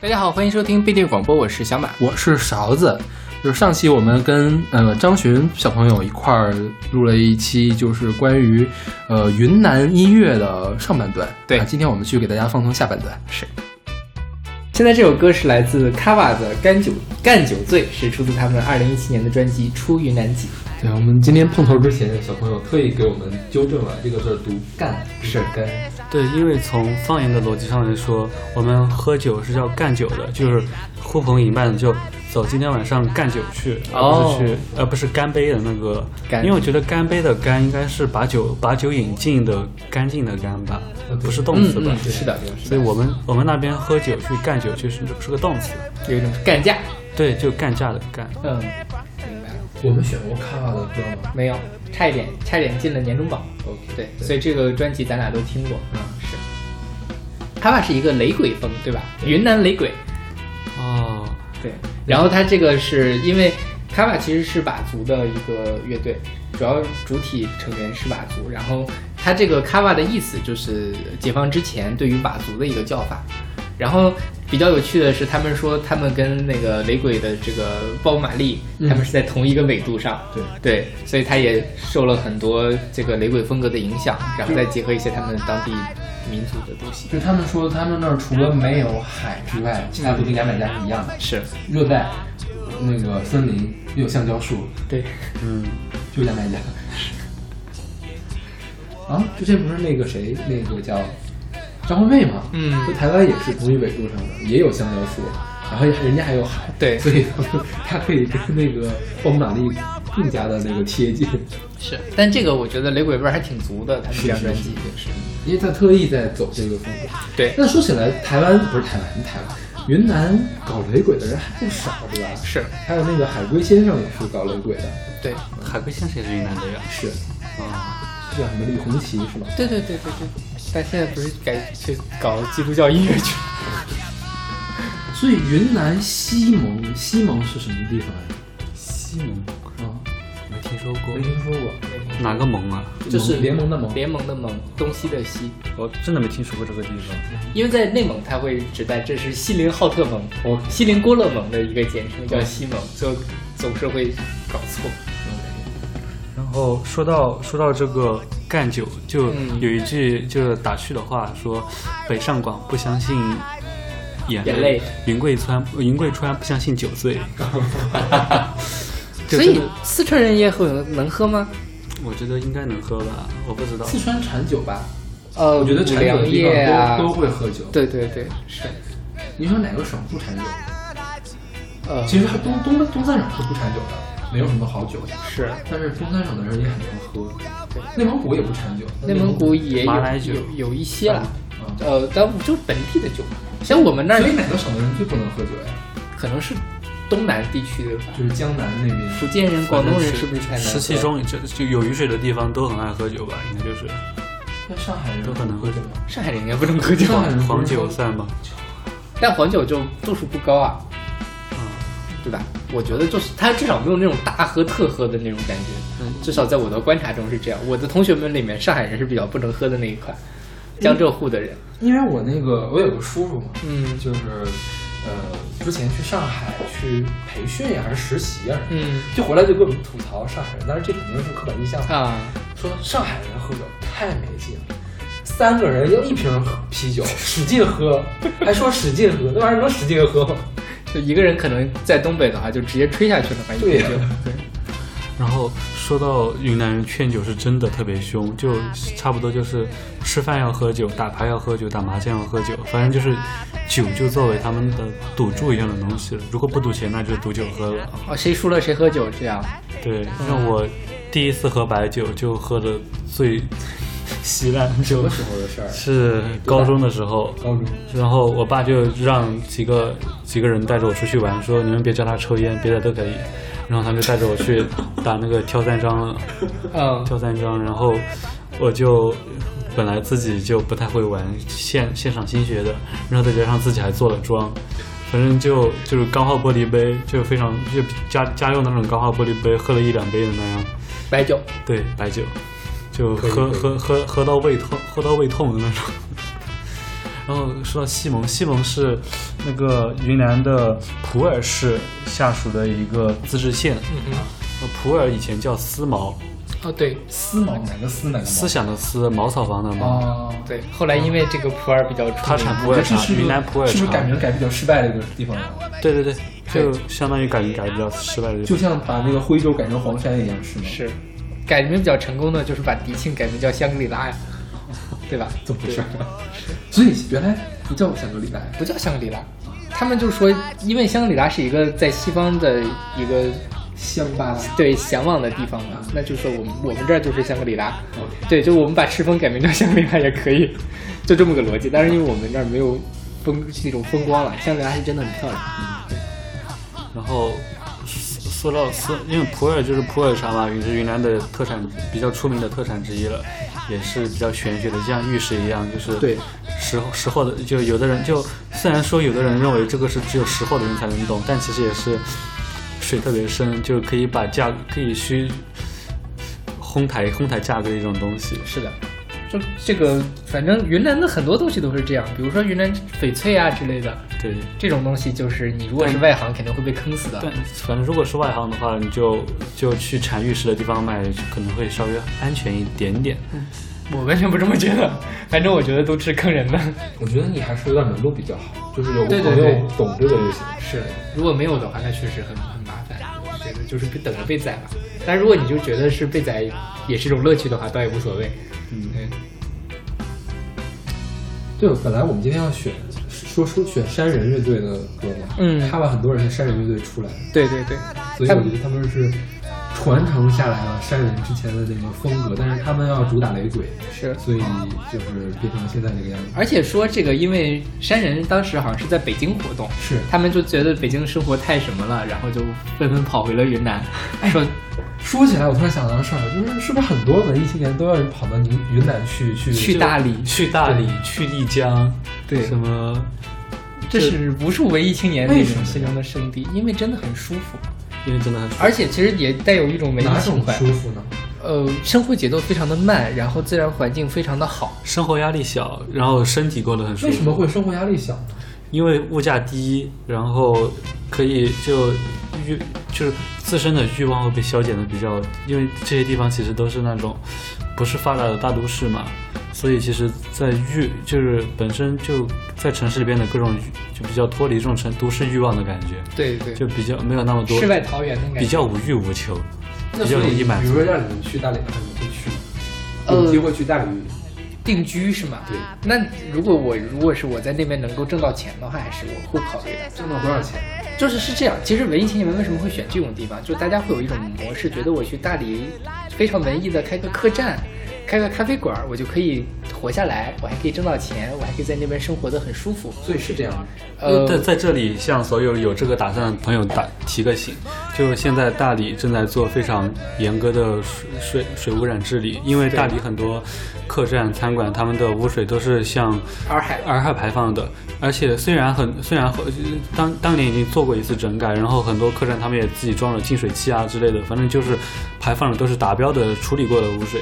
大家好，欢迎收听贝蒂广播，我是小马，我是勺子。就是上期我们跟呃张巡小朋友一块儿录了一期，就是关于呃云南音乐的上半段。对，今天我们继续给大家放松下半段。是。现在这首歌是来自 Kava 的《干酒干酒醉》，是出自他们二零一七年的专辑《出云南记》。对，我们今天碰头之前，小朋友特意给我们纠正了这个字读干，是干。对，因为从方言的逻辑上来说，我们喝酒是叫干酒的，就是呼朋引伴的就走，今天晚上干酒去，而不是去，而不是干杯的那个。因为我觉得干杯的干应该是把酒把酒饮尽的干净的干吧，不是动词吧？是的，所以我们我们那边喝酒去干酒去是是个动词，有一种干架。对，就干架的干。嗯。我们选过卡瓦的歌吗？没有，差一点，差一点进了年终榜。OK，对，所以这个专辑咱俩都听过。嗯，是。卡瓦是一个雷鬼风，对吧？云南雷鬼。哦，对。然后他这个是因为卡瓦其实是佤族的一个乐队，主要主体成员是佤族。然后他这个卡瓦的意思就是解放之前对于佤族的一个叫法。然后比较有趣的是，他们说他们跟那个雷鬼的这个鲍玛丽，他们是在同一个纬度上。对对，所以他也受了很多这个雷鬼风格的影响，然后再结合一些他们当地民族的东西。就他们说，他们那儿除了没有海之外，其他都跟牙买加是一样的，是热带，那个森林有橡胶树。对，嗯，就牙买加。啊，之前不是那个谁，那个叫。张惠妹嘛，嗯，就台湾也是同一纬度上的，也有香蕉树，然后人家还有海，对，所以他可以跟那个鲍玛丽更加的那个贴近。是，但这个我觉得雷鬼味儿还挺足的，他这张专辑也是，因为他特意在走这个风格。对，那说起来，台湾不是台湾，台湾云南搞雷鬼的人还不少，对吧？是，还有那个海龟先生也是搞雷鬼的。对，海龟先生也是云南的呀。是，啊，叫什么李红旗是吧？对对对对对。但现在不是改去搞基督教音乐去了？所以云南西蒙，西蒙是什么地方呀？西蒙啊，没听说过，没听说过。哪个蒙啊？就是联盟的盟，联盟的盟，东西的西。我真的没听说过这个地方。因为在内蒙，它会指代这是锡林浩特盟，哦，锡林郭勒盟的一个简称，叫西蒙，就总是会搞错。然后说到说到这个干酒，就有一句就是打趣的话，说北上广不相信眼泪，云贵川云贵川不相信酒醉。所以四川人也很能喝吗？我觉得应该能喝吧，我不知道。四川产酒吧？呃，我觉得产酒的地方都都会喝酒。对对对，是。你说哪个省不产酒？呃，其实东东东三省是不产酒的。没有什么好酒，是，但是东三省的人也很能喝。内蒙古也不产酒，内蒙古也有有有一些了，呃，但就是本地的酒嘛。像我们那儿，所以哪个省的人最不能喝酒呀？可能是东南地区的，就是江南那边，福建人、广东人是不是才能？湿气重，就就有雨水的地方都很爱喝酒吧？应该就是。那上海人都很能喝酒吗？上海人应该不能喝酒，黄酒算吗？但黄酒就度数不高啊。对吧？我觉得就是他至少没有那种大喝特喝的那种感觉，嗯，至少在我的观察中是这样。我的同学们里面，上海人是比较不能喝的那一块，江浙沪的人。因为我那个我有个叔叔嘛，嗯，就是呃之前去上海去培训呀，还是实习啊，嗯，就回来就跟我们吐槽上海人，但是这肯定是刻板印象啊，说上海人喝酒太没劲了，三个人要一瓶啤酒使劲喝，还说使劲喝，那玩意儿能使劲喝吗？就一个人可能在东北的话，就直接吹下去了嘛。对对。然后说到云南人劝酒是真的特别凶，就差不多就是吃饭要喝酒，打牌要喝酒，打麻将要喝酒，反正就是酒就作为他们的赌注一样的东西了。如果不赌钱，那就赌酒喝了。哦，谁输了谁喝酒这样。对，那我第一次喝白酒就喝的最。稀烂，什么时候的事儿？是高中的时候。高中，然后我爸就让几个几个人带着我出去玩，说你们别叫他抽烟，别的都可以。然后他就带着我去打那个跳三张了。嗯，跳三张。然后我就本来自己就不太会玩，现现场新学的。然后再加上自己还做了妆，反正就就是钢化玻璃杯，就非常就家家用那种钢化玻璃杯，喝了一两杯的那样。白酒，对，白酒。就喝喝喝喝到胃痛，喝到胃痛的那种。然后说到西蒙，西蒙是那个云南的普洱市下属的一个自治县。嗯哼，普洱以前叫思茅。哦，对，思茅哪个思哪个思想的思，茅草房的茅。哦，对，后来因为这个普洱比较出名，它产普洱茶，云南普洱茶是不是改名改比较失败的一个地方？对对对，就相当于改名改比较失败的，就像把那个徽州改成黄山一样，是吗？是，改名比较成功的就是把迪庆改名叫香格里拉呀，对吧？怎么回事？所以原来不叫香格里拉，不叫香格里拉，他们就说，因为香格里拉是一个在西方的一个。香巴拉对向往的地方嘛，那就是说我们我们这儿就是香格里拉，对，就我们把赤峰改名叫香格里拉也可以，就这么个逻辑。但是因为我们这儿没有风那种风光了，香格里拉是真的很漂亮。嗯，对。然后说到斯，因为普洱就是普洱茶嘛，也是云南的特产，比较出名的特产之一了，也是比较玄学的，就像玉石一样，就是对识识货的，就有的人就虽然说有的人认为这个是只有识货的人才能懂，但其实也是。水特别深，就可以把价可以虚哄抬哄抬价格的一种东西。是的，就这个，反正云南的很多东西都是这样，比如说云南翡翠啊之类的。对，这种东西就是你如果是外行，肯定会被坑死的。对，反正如果是外行的话，你就就去产玉石的地方卖，可能会稍微安全一点点。我完全不这么觉得，反正我觉得都是坑人的。我觉得你还是有点门路比较好，就是有朋友懂这个就行。是，如果没有的话，那确实很就是等着被宰吧。但如果你就觉得是被宰也是一种乐趣的话，倒也无所谓。嗯，对。本来我们今天要选说说选山人乐队的歌嘛，嗯，看了很多人的山人乐队出来。对对对。所以我觉得他们是。传承下来了山人之前的那个风格，但是他们要主打雷鬼，是，所以就是变成了现在这个样子。而且说这个，因为山人当时好像是在北京活动，是，他们就觉得北京生活太什么了，然后就纷纷跑回了云南。说说起来，我突然想到个事儿，就是是不是很多文艺青年都要跑到云云南去去去大理，去大理，去丽江，对，什么？这是无数文艺青年那种心中的圣地，因为真的很舒服。因为真的很，而且其实也带有一种文艺情怀。舒服呢？呃，生活节奏非常的慢，然后自然环境非常的好，生活压力小，然后身体过得很舒服。为什么会生活压力小呢？因为物价低，然后可以就欲就是自身的欲望会被消减的比较，因为这些地方其实都是那种不是发达的大都市嘛。所以其实，在欲就是本身就在城市里边的各种就比较脱离这种城都市欲望的感觉，对对，就比较没有那么多世外桃源的感觉，比较无欲无求，比较容易满足。比如说让你去大理的话，你会去吗？有机会去大理定居是吗？对。那如果我如果是我在那边能够挣到钱的话，还是我会考虑的。挣到多少钱？就是是这样。其实文艺青年们为什么会选这种地方？就大家会有一种模式，觉得我去大理非常文艺的开个客栈。开个咖啡馆，我就可以活下来，我还可以挣到钱，我还可以在那边生活的很舒服。所以是这样。呃，在在这里向所有有这个打算的朋友打提个醒，就是现在大理正在做非常严格的水水水污染治理，因为大理很多客栈、餐馆他们的污水都是向洱海洱海排放的。而且虽然很虽然当当年已经做过一次整改，然后很多客栈他们也自己装了净水器啊之类的，反正就是排放的都是达标的处理过的污水。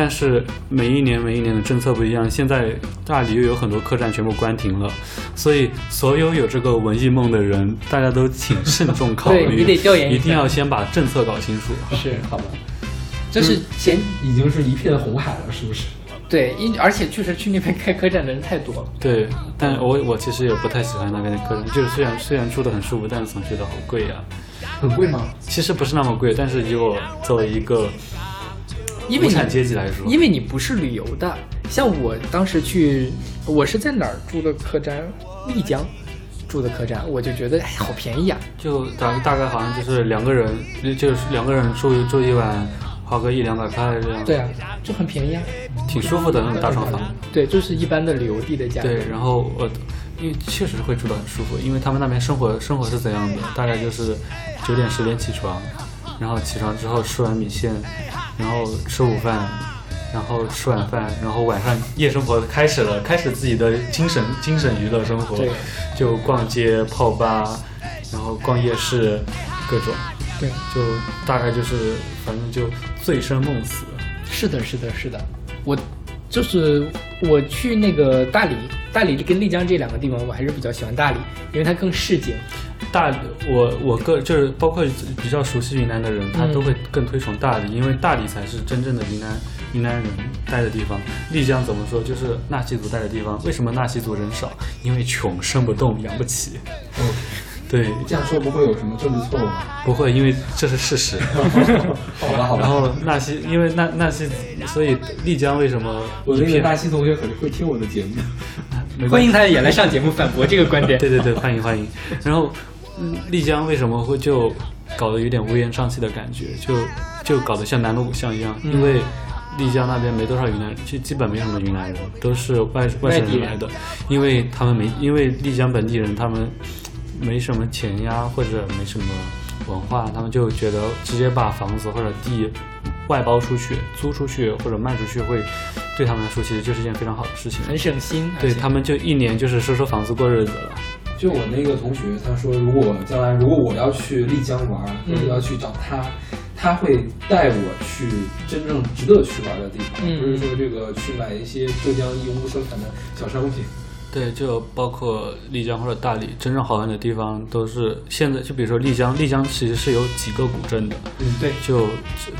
但是每一年每一年的政策不一样，现在大理又有很多客栈全部关停了，所以所有有这个文艺梦的人，大家都请慎重考虑，你得调研一一定要先把政策搞清楚。是，好吧。这是前已经是一片红海了，是不是？对，因而且确实去那边开客栈的人太多了。对，但我我其实也不太喜欢那边的客栈，就是虽然虽然住的很舒服，但是总觉得好贵呀。很贵吗？其实不是那么贵，但是以我作为一个。无产阶级来说，因为你不是旅游的，像我当时去，我是在哪儿住的客栈？丽江住的客栈，我就觉得哎，好便宜啊！就大大概好像就是两个人，就是两个人住住一晚，花个一两百块这样。对啊，就很便宜啊，挺舒服的那种大床房。对，就是一般的旅游地的价格。对，然后我因为确实会住得很舒服，因为他们那边生活生活是怎样的？大概就是九点十点起床，然后起床之后吃完米线。然后吃午饭，然后吃晚饭，然后晚上夜生活开始了，开始自己的精神精神娱乐生活，就逛街、泡吧，然后逛夜市，各种，对，就大概就是反正就醉生梦死。是的，是的，是的，我就是我去那个大理，大理跟丽江这两个地方，我还是比较喜欢大理，因为它更市井。大理，我我个就是包括比较熟悉云南的人，他都会更推崇大理，因为大理才是真正的云南云南人待的地方。丽江怎么说，就是纳西族待的地方。为什么纳西族人少？因为穷，生不动，养不起。嗯，对，这样说不会有什么政治错误吗？不会，因为这是事实。好吧，好吧。然后纳西，因为纳纳西，所以丽江为什么？我那个纳西同学可能会听我的节目。欢迎他也来上节目反驳这个观点。对对对，欢迎欢迎。然后。丽江为什么会就搞得有点乌烟瘴气的感觉？就就搞得像南锣鼓巷一样，因为丽江那边没多少云南人，就基本没什么云南人，都是外外省人来的。因为他们没，因为丽江本地人他们没什么钱呀，或者没什么文化，他们就觉得直接把房子或者地外包出去、租出去或者卖出去，会对他们来说其实就是一件非常好的事情，很省心。对他们就一年就是收收房子过日子了。就我那个同学，他说，如果将来如果我要去丽江玩，或者要去找他，他会带我去真正值得去玩的地方，不是说这个去买一些浙江义乌生产的小商品。对，就包括丽江或者大理，真正好玩的地方都是现在。就比如说丽江，丽江其实是有几个古镇的。嗯，对。就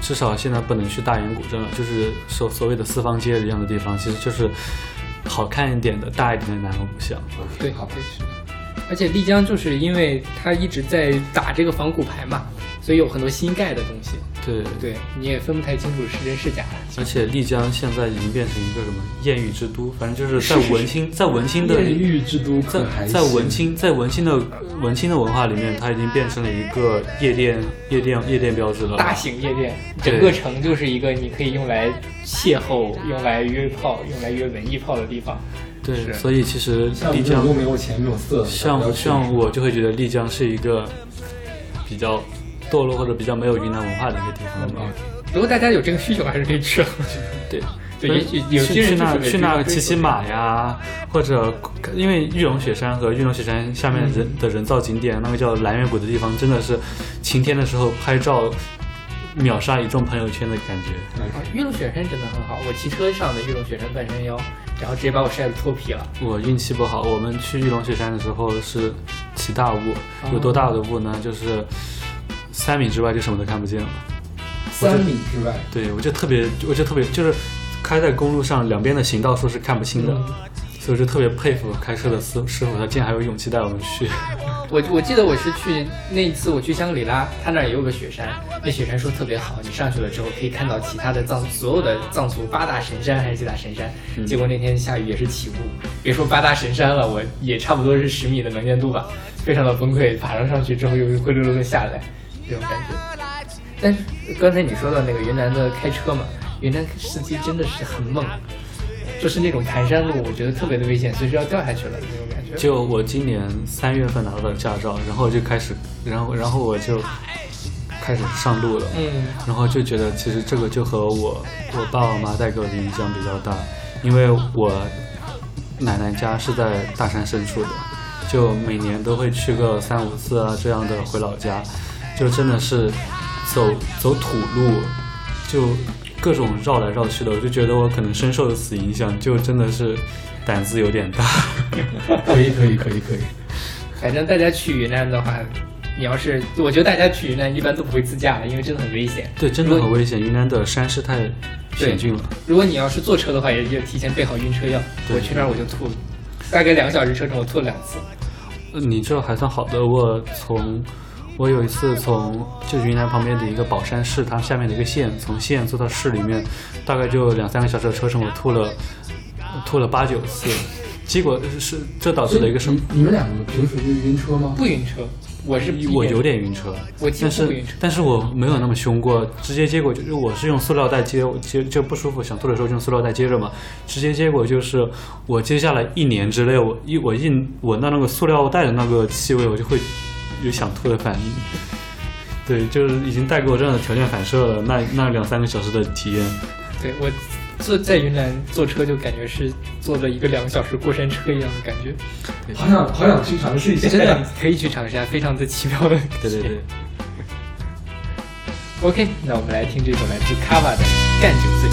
至少现在不能去大研古镇了，就是所所谓的四方街一样的地方，其实就是好看一点的大一点的南锣鼓巷。对，好，可以去。而且丽江就是因为它一直在打这个仿古牌嘛，所以有很多新盖的东西。对对，你也分不太清楚是真是假。而且丽江现在已经变成一个什么艳遇之都，反正就是在文青，在文青的艳遇之都，在在文青在文青的文青的文化里面，它已经变成了一个夜店夜店夜店标志了。大型夜店，整个城就是一个你可以用来邂逅、用来约炮、用来约文艺炮的地方。对，所以其实丽江没有钱没有色，像像我就会觉得丽江是一个比较堕落或者比较没有云南文化的一个地方吧。如果大家有这个需求，还是可以去。对，对，有些人去那去那骑骑马呀，或者因为玉龙雪山和玉龙雪山下面人的人造景点，那个叫蓝月谷的地方，真的是晴天的时候拍照秒杀一众朋友圈的感觉。玉龙雪山真的很好，我骑车上的玉龙雪山半山腰。然后直接把我晒得脱皮了。我运气不好，我们去玉龙雪山的时候是起大雾，有多大的雾呢？就是三米之外就什么都看不见了。三米之外？对，我就特别，我就特别，就是开在公路上，两边的行道树是看不清的。所以就特别佩服开车的师师傅，他竟然还有勇气带我们去。我我记得我是去那一次我去香格里拉，他那儿也有个雪山，那雪山说特别好，你上去了之后可以看到其他的藏所有的藏族八大神山还是几大神山。结果那天下雨也是起雾，别说八大神山了，我也差不多是十米的能见度吧，非常的崩溃，爬上上去之后又灰溜溜的下来，这种感觉。但是刚才你说到那个云南的开车嘛，云南司机真的是很猛。就是那种盘山路，我觉得特别的危险，随时要掉下去了那种感觉。就我今年三月份拿到的驾照，然后就开始，然后然后我就开始上路了。嗯。然后就觉得其实这个就和我我爸爸妈妈带给我的影响比较大，因为我奶奶家是在大山深处的，就每年都会去个三五次啊这样的回老家，就真的是走走土路，就。各种绕来绕去的，我就觉得我可能深受此影响，就真的是胆子有点大。可以可以可以可以，反正大家去云南的话，你要是我觉得大家去云南一般都不会自驾了，因为真的很危险。对，真的很危险。云南的山势太险峻了。如果你要是坐车的话，也就提前备好晕车药。我去那儿我就吐了，大概两个小时车程，我吐了两次。你这还算好的，我从。我有一次从就云南旁边的一个保山市，它下面的一个县，从县坐到市里面，大概就两三个小时的车程，我吐了，吐了八九次，结果是这导致了一个什么？你们两个平时就晕车吗？不晕车，我是我有点晕车，我但是但是我没有那么凶过，直接结果就是我是用塑料袋接接就不舒服想吐的时候就用塑料袋接着嘛，直接结果就是我接下来一年之内我一我一闻到那个塑料袋的那个气味我就会。有想吐的反应，对，就是已经带给我这样的条件反射了。那那两三个小时的体验，对我坐在云南坐车就感觉是坐了一个两个小时过山车一样的感觉，好想好想去尝试一下，真的可以去尝试一下，非常的奇妙的。对对对。OK，那我们来听这首来自 Kava 的《干酒醉》。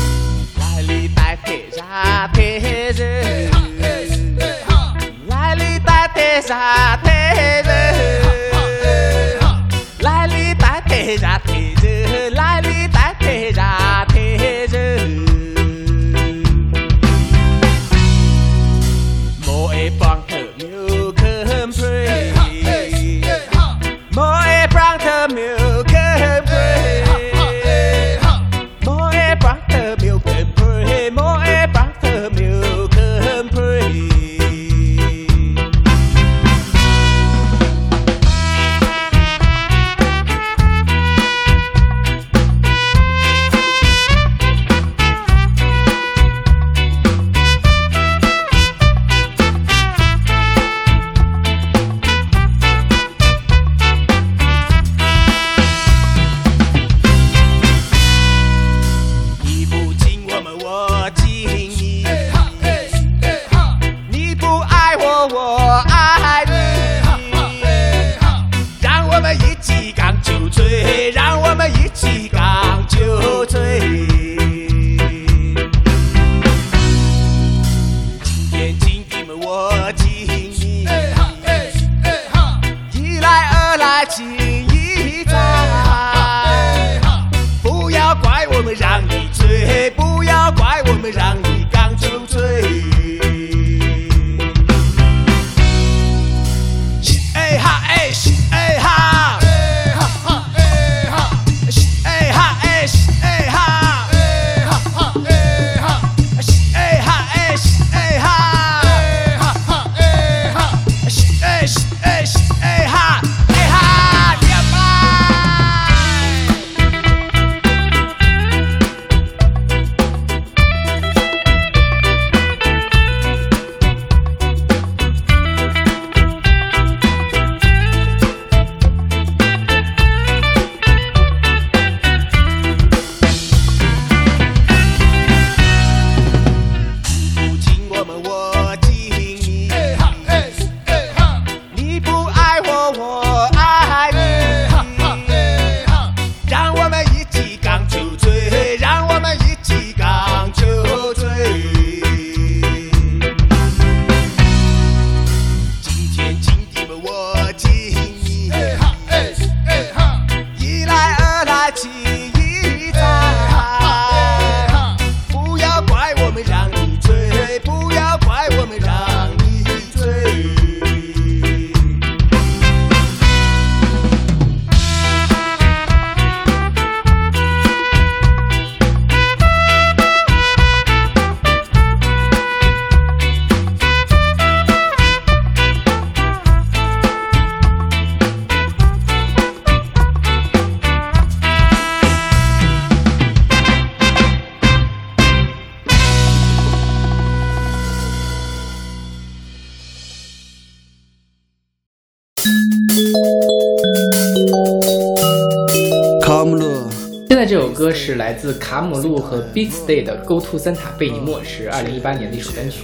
是来自卡姆路和 Big Stay 的《Go to Santa 贝尼莫》，是二零一八年的一首单曲。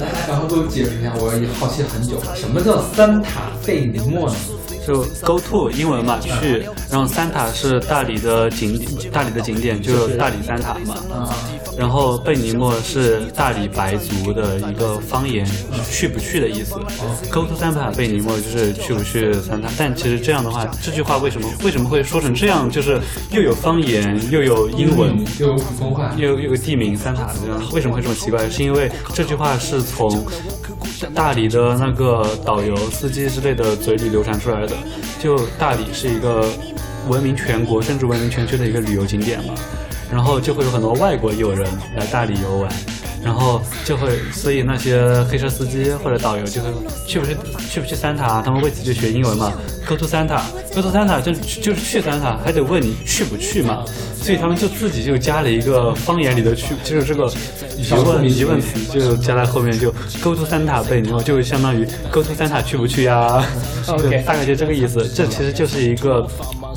大家然后给我解释一下，我也好奇很久了，什么叫三塔贝尼莫呢？就 go to 英文嘛，去，然后三塔是大理的景点，大理的景点就是大理三塔嘛。然后贝尼莫是大理白族的一个方言，去不去的意思。Go to Sanpa 贝尼莫就是去不去三塔，但其实这样的话，这句话为什么为什么会说成这样？就是又有方言，又有英文，又有普通话，又有个地名三塔这样，为什么会这么奇怪？是因为这句话是从大理的那个导游、司机之类的嘴里流传出来的。就大理是一个闻名全国甚至闻名全区的一个旅游景点嘛，然后就会有很多外国友人来大理游玩。然后就会，所以那些黑车司机或者导游就会去不去去不去三塔，他们为此就学英文嘛，Go to Santa，go to Santa 就就是去 Santa，还得问你去不去嘛，所以他们就自己就加了一个方言里的去，就是这个疑问疑问词就加在后面，就 Go to 三塔贝尼诺，就相当于 Go to Santa 去不去呀？OK 对，大概就这个意思。这其实就是一个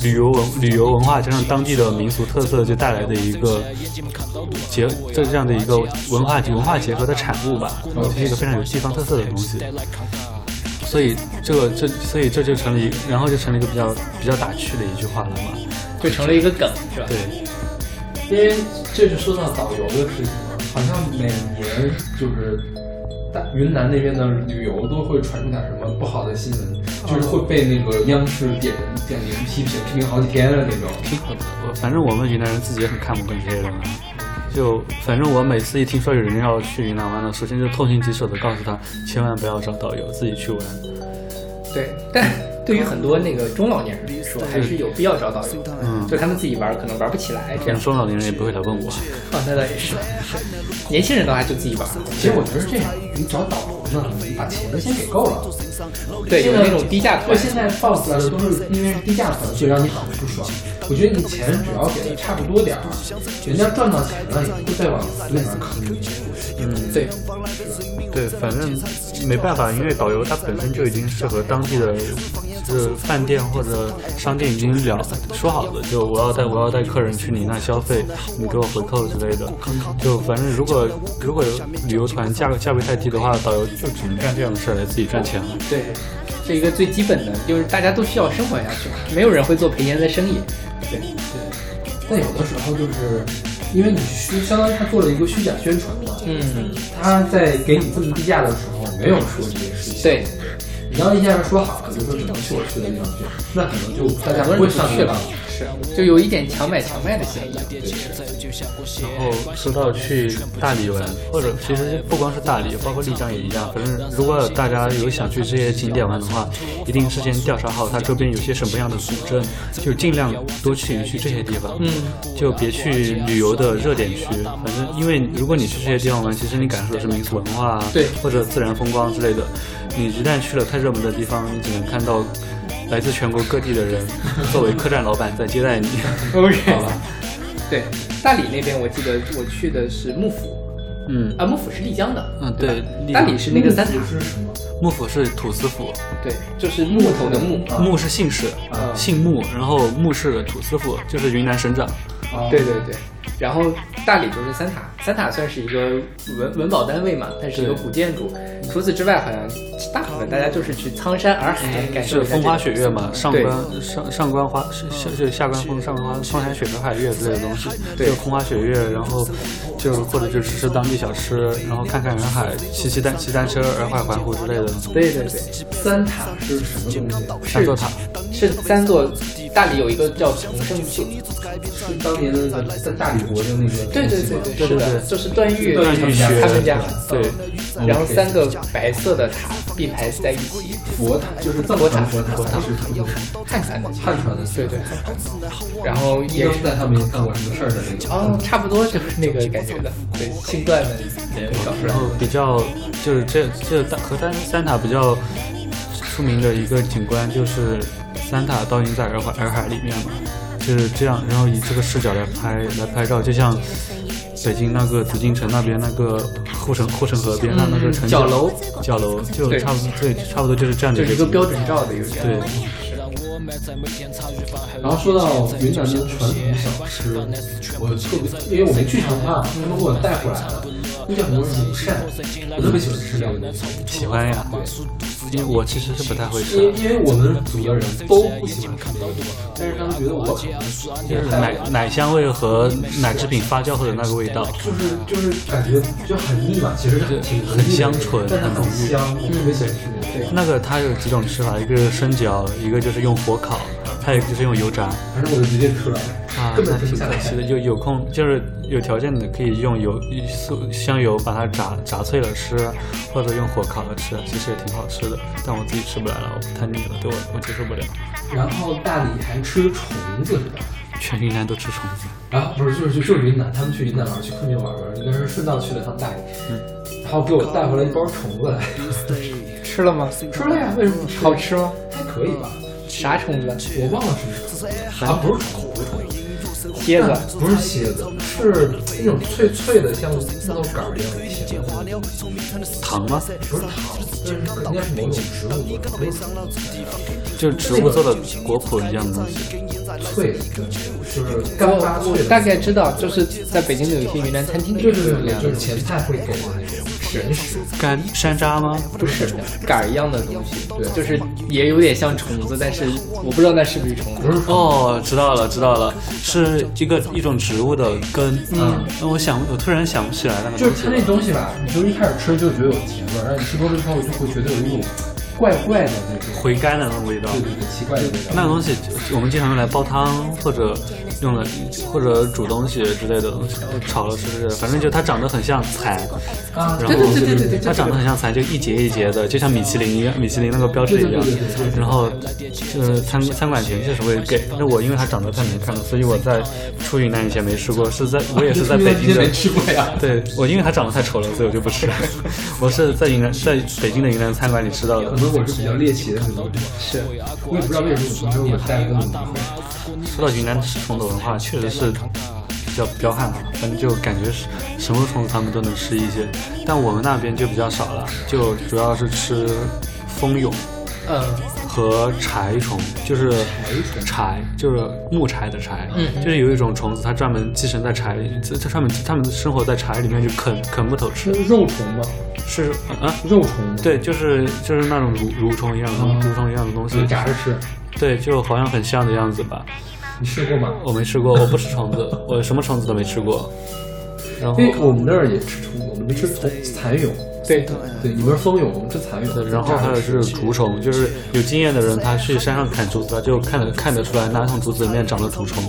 旅游文旅游文化加上当地的民俗特色就带来的一个结这这样的一个文化文化结合的产物吧，是一个非常有地方特色的东西。所以这个这所以这就成了一，然后就成了一个比较比较打趣的一句话了嘛。就成了一个梗，是吧？对，因为这就说到导游的事情了。好像每年就是大云南那边的旅游都会传出点什么不好的新闻，就是会被那个央视点点名批评，批评好几天的那种。我反正我们云南人自己也很看不惯这些人啊。就反正我每次一听说有人要去云南玩了，首先就痛心疾首的告诉他，千万不要找导游，自己去玩。对，但对于很多那个中老年人来说，还是有必要找导游的。嗯，就他们自己玩可能玩不起来，这样。中老年人也不会来问我。啊，那倒也是。年轻人的话就自己玩。其实我觉得是这样，你找导游呢，你把钱先给够了。对，有那种低价团。现在放出来的都是因为是低价团，所以让你很不爽。我觉得你钱只要给的差不多点儿，人家赚到钱了也不会再往死里面坑你。嗯，对，对，反正没办法，因为导游他本身就已经是和当地的是饭店或者商店已经聊说好的，就我要带我要带客人去你那消费，你给我回扣之类的。就反正如果如果旅游团价格价位太低的话，导游就只能干这样的事儿来自己赚钱了。对，是一个最基本的，就是大家都需要生活下去，没有人会做赔钱的生意。对对，但有的时候就是因为你虚，相当于他做了一个虚假宣传嘛。嗯，他在给你这么低价的时候没有说这些事情。对，你要一下子说好了，就说只能去我去的地方去，那可能就大家不会上去了。是，就有一点强买强卖的嫌疑。然后说到去大理玩，或者其实不光是大理，包括丽江也一样。反正如果大家有想去这些景点玩的话，一定事先调查好它周边有些什么样的古镇，就尽量多去一去这些地方。嗯，就别去旅游的热点区。反正因为如果你去这些地方玩，其实你感受的是民俗文化，对，或者自然风光之类的。你一旦去了太热门的地方，你只能看到来自全国各地的人作为客栈老板在接待你。OK，好吧。对，大理那边我记得我去的是幕府，嗯。啊，幕府是丽江的，嗯对，大理是那个三塔是什么？幕府是土司府，对，就是木头的木，木是姓氏，姓木，然后木氏土司府就是云南省长，对对对，然后大理就是三塔，三塔算是一个文文保单位嘛，它是一个古建筑，除此之外好像大部分大家就是去苍山洱海感受风花雪月嘛，上官上上官花下就下官风上官花苍山雪和海月之类的东西，就风花雪月，然后就或者就吃吃当地小吃，然后看看洱海，骑骑单骑单车洱海环湖之类的。对对对，三塔是什么东西？三座塔是三座，大理有一个叫崇圣寺，是当年的那个在大理国的那个。对对对对，是的，就是段誉段誉学他们家。对，然后三个白色的塔并排在一起，佛塔就是藏佛塔，佛塔是汉传的，汉传的，对对。然后也是在他们干过什么事儿的那种。哦，差不多就是那个感觉的，对，姓段的人搞出来。然后比较就是这这和三三塔比较出名的一个景观就是三塔倒映在洱海洱海里面嘛，就是这样，然后以这个视角来拍来拍照，就像北京那个紫禁城那边那个护城护城河边上那个城角楼，角楼就差不多对，差不多就是这样的一个标准照的一个对。然后说到云南的传统小吃，我特别，因为我没去长沙，他们给我带回来了，那叫什么乳扇，我特别喜欢吃这个东西。喜欢呀，对，因为我其实是不太会吃，因因为我们组的人都不喜欢看这个但是他们觉得我可能就是奶奶香味和奶制品发酵后的那个味道，就是就是感觉就很腻嘛，其实挺很香醇，很浓郁，香，我特别喜欢吃那个。那个它有几种吃法，一个是生嚼，一个就是用火烤。还有就是用油炸，反正我就直接吃了啊，那挺可惜的。有有空就是有条件的可以用油素香油把它炸炸脆了吃，或者用火烤了吃，其实也挺好吃的。但我自己吃不来了，我太腻了，对我我接受不了。然后大理还吃虫子是吧？全云南都吃虫子。啊不是就是就是云南，他们去云南玩，去昆明玩玩，应该是顺道去了趟大理，嗯，然后给我带回来一包虫子来，吃了吗？吃了呀，为什么不吃？好吃吗？还可以吧。啥虫子？我忘了是什么啊，不是虫子，蝎子，不是蝎子，是那种脆脆的，像木头杆一样的甜的糖吗？不是糖，但是应该是某种植物做的，就是植物做的果脯一样的东西，脆的，就是干巴脆的。大概知道，就是在北京的有一些云南餐厅里，对对对对，就是前菜会给的那种。甜食，干山楂吗？不是杆一样的东西，对，就是也有点像虫子，但是我不知道那是不是虫子。哦，知道了，知道了，是一个一种植物的根。嗯，那我想，我突然想不起来那个就是它那东西。吧，你就一开始吃就觉得有甜味儿，然后你吃多了之后就会觉得有一种怪怪的那种，回甘的那种味道。对对对，奇怪的味道。那个东西我们经常用来煲汤，或者用了或者煮东西之类的东西，炒了吃。反正就它长得很像蚕，啊，然后对对对对对它长得很像蚕，就一节一节的，就像米其林一样，米其林那个标志一样然后呃餐餐馆前确实会给，那我因为它长得太难看了，所以我在出云南以前没吃过，是在我也是在北京的没吃过呀。对我，因为它长得太丑了，所以我就不吃。我是在云南，在北京的云南餐馆里吃到的可。能我是比较猎奇的很多，是，我也不知道为什么从小我带那种文化。说到云南吃虫子文化，确实是比较彪悍了，反正就感觉是什么虫子他们都能吃一些，但我们那边就比较少了，就主要是吃蜂蛹嗯，和柴虫，就是柴，就是木柴的柴，就是有一种虫子，它专门寄生在柴里，它它专门它们生活在柴里面，就啃啃木头吃是，肉虫吗？是啊。肉虫？对，就是就是那种蠕蠕虫一样的哦蠕虫一样的东西就，炸着吃。对，就好像很像的样子吧。你吃过吗？我没吃过，我不吃虫子，我什么虫子都没吃过。然后因为我们那儿也吃虫子，我们吃虫蚕蛹。对，对，你们是蜂蛹，我们吃蚕蛹。然后还有就是竹虫，就是有经验的人，他去山上砍竹子，他就看得看得出来哪桶竹子里面长了竹虫，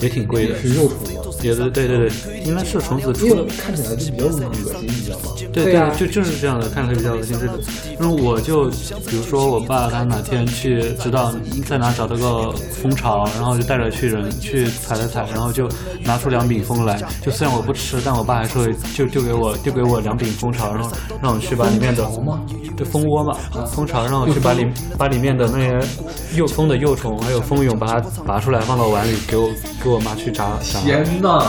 也挺贵的。是肉虫吗？也对对对对，应该是虫子出的。看起来就比较恶心，你知道吗？对对啊就就是这样的，看起来比较恶心。这个，然后我就比如说我爸他哪天去知道在哪找到个蜂巢，然后就带着去人去采了采，然后就拿出两柄蜂来。就虽然我不吃，但我爸还是会就丢给我丢给我两柄蜂巢，然后让我去把里面的蜂窝嘛，蜂巢让我去把里把里面的那些幼蜂的幼虫还有蜂蛹把它拔出来放到碗里给我给我妈去炸炸。天哪！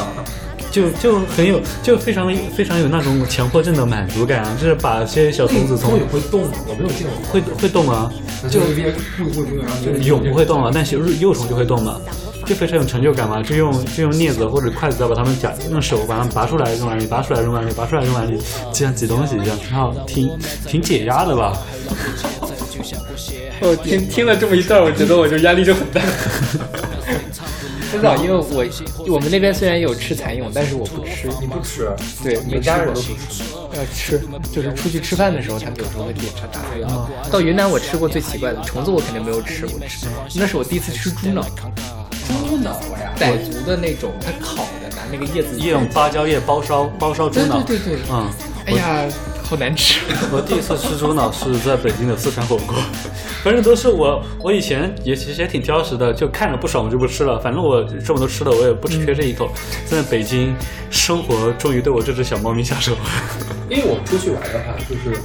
就就很有，就非常非常有那种强迫症的满足感啊！就是把这些小虫子从蜂蛹会动吗？我没有见过。会会动啊，就一边不不不，然后就蛹不会动啊，但是幼虫就会动嘛，就非常有成就感嘛。就用就用镊子或者筷子把它们夹，用手把它们拔出来扔碗里，拔出来扔碗里，拔出来扔碗里，就像挤东西一样，挺好，挺挺解压的吧？我听听了这么一段，我觉得我就压力就很大。不知道，因为我我们那边虽然有吃蚕蛹，但是我不吃。你不吃？对，没吃过全家人都不吃。呃，吃就是出去吃饭的时候，他们有时候会点上炸羊。到云南我吃过最奇怪的虫子，我肯定没有吃过，那是我第一次吃猪脑，猪脑呀！傣族的那种，它烤的，拿那个叶子用芭蕉叶包烧包烧猪对脑，对对对，嗯。哎呀，好难吃。我第一次吃猪脑是在北京的四川火锅，反正都是我，我以前也其实也挺挑食的，就看着不爽我就不吃了，反正我这么多吃的我也不缺这一口。在北京生活终于对我这只小猫咪下手了。因为我们出去玩的话，就是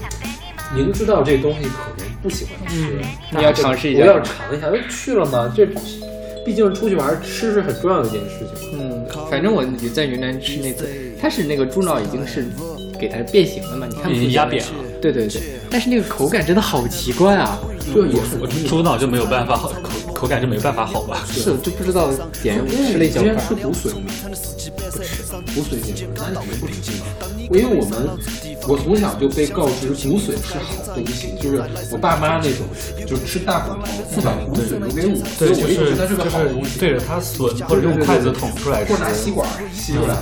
明知道这东西可能不喜欢吃，那你要尝试一下我要尝一下。就去了嘛，这毕竟出去玩，吃是很重要的一件事情。嗯，反正我在云南吃那次，它是那个猪脑已经是给它变形了嘛，你看不出已经压扁了。对对对，但是那个口感真的好奇怪啊！就也是我猪脑就没有办法好，口口感就没办法好吧？是，我就不知道点吃了一小块之前。吃骨髓吗？不吃，骨髓也不吃，咱老没不吃吗？因为我们我从小就被告知骨髓是好东西，就是我爸妈那种，就是吃大骨头不把骨髓留给我，所以我一直觉得它是个好东西。对着它吮，或者用筷子捅出来吃或。者拿吸管吸出来。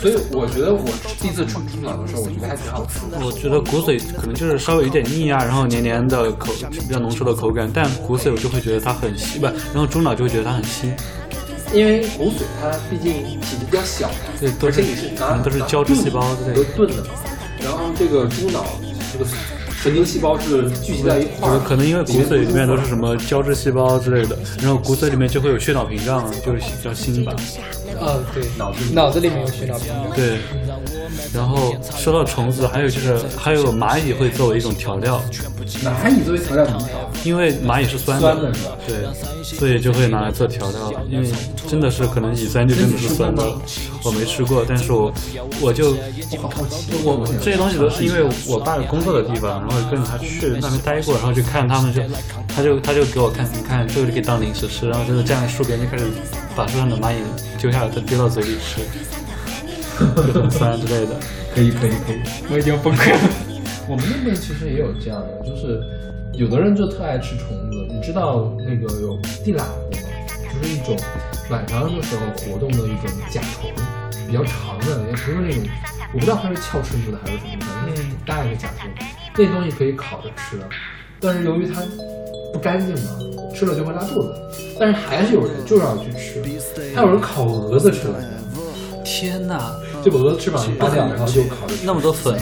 所以我觉得我第一次吃猪脑的时候，我觉得还挺好吃的。我觉得骨髓可能就是稍微有点腻啊，然后黏黏的口比较浓稠的口感，但骨髓我就会觉得它很稀，不，然后猪脑就会觉得它很腥。因为骨髓它毕竟体积比较小嘛，对都是而且你是都是胶质细胞之类的都炖的。然后这个猪脑这个神经细胞是聚集在一块儿，就是可能因为骨髓里面都是什么胶质细胞之类的，然后骨髓里面就会有血脑屏障，就是比较腥吧。嗯，对，脑子里脑子里面有血脑屏障。对，然后说到虫子，还有就是还有蚂蚁会作为一种调料，蚂蚁作为调料怎么调？因为蚂蚁是酸的，酸的是吧？对，所以就会拿来做调料。因为真的是可能乙酸就真的是酸的，我没吃过，但是我我就我这些东西都是因为我爸工作的地方，然后跟着他去那边待过，然后就看他们就他就他就给我看，你看这个就可以当零食吃，然后真的站在树边就开始把树上的蚂蚁揪下来，再丢到嘴里吃，就很酸之类的。可以可以可以，我已经崩溃了。我们那边其实也有这样的，就是有的人就特爱吃虫子。你知道那个有地喇蛄吗？就是一种晚上的时候活动的一种甲虫，比较长的，也不是那种，我不知道它是翘翅目的还是什么，反正挺大一个甲虫。那东西可以烤着吃，但是由于它不干净嘛，吃了就会拉肚子。但是还是有人就是要去吃，还有人烤蛾子吃来着。天哪！就把蛾子翅膀拔掉，然后就烤。那么多粉，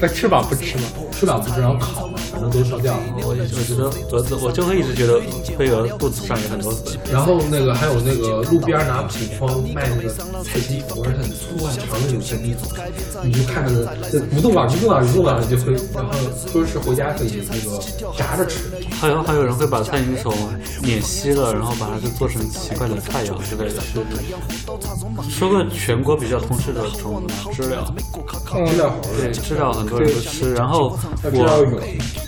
那翅膀不吃吗？翅膀不吃，然后烤嘛，反正都烧掉了。我我觉得蛾子，我就会一直觉得飞蛾肚子上有很多粉。然后那个还有那个路边拿捕筐卖那个菜鸡我，是很粗很长的那种菜鸡，你就看着这不动了，不动了，不动了，就会，然后说是回家可以那个炸着吃。还有还有人会把菜蝇手碾稀了，然后把它就做成奇怪的菜肴之类的。是说个全国比较通吃的虫子，知了。知了对，知了很多人都吃。然后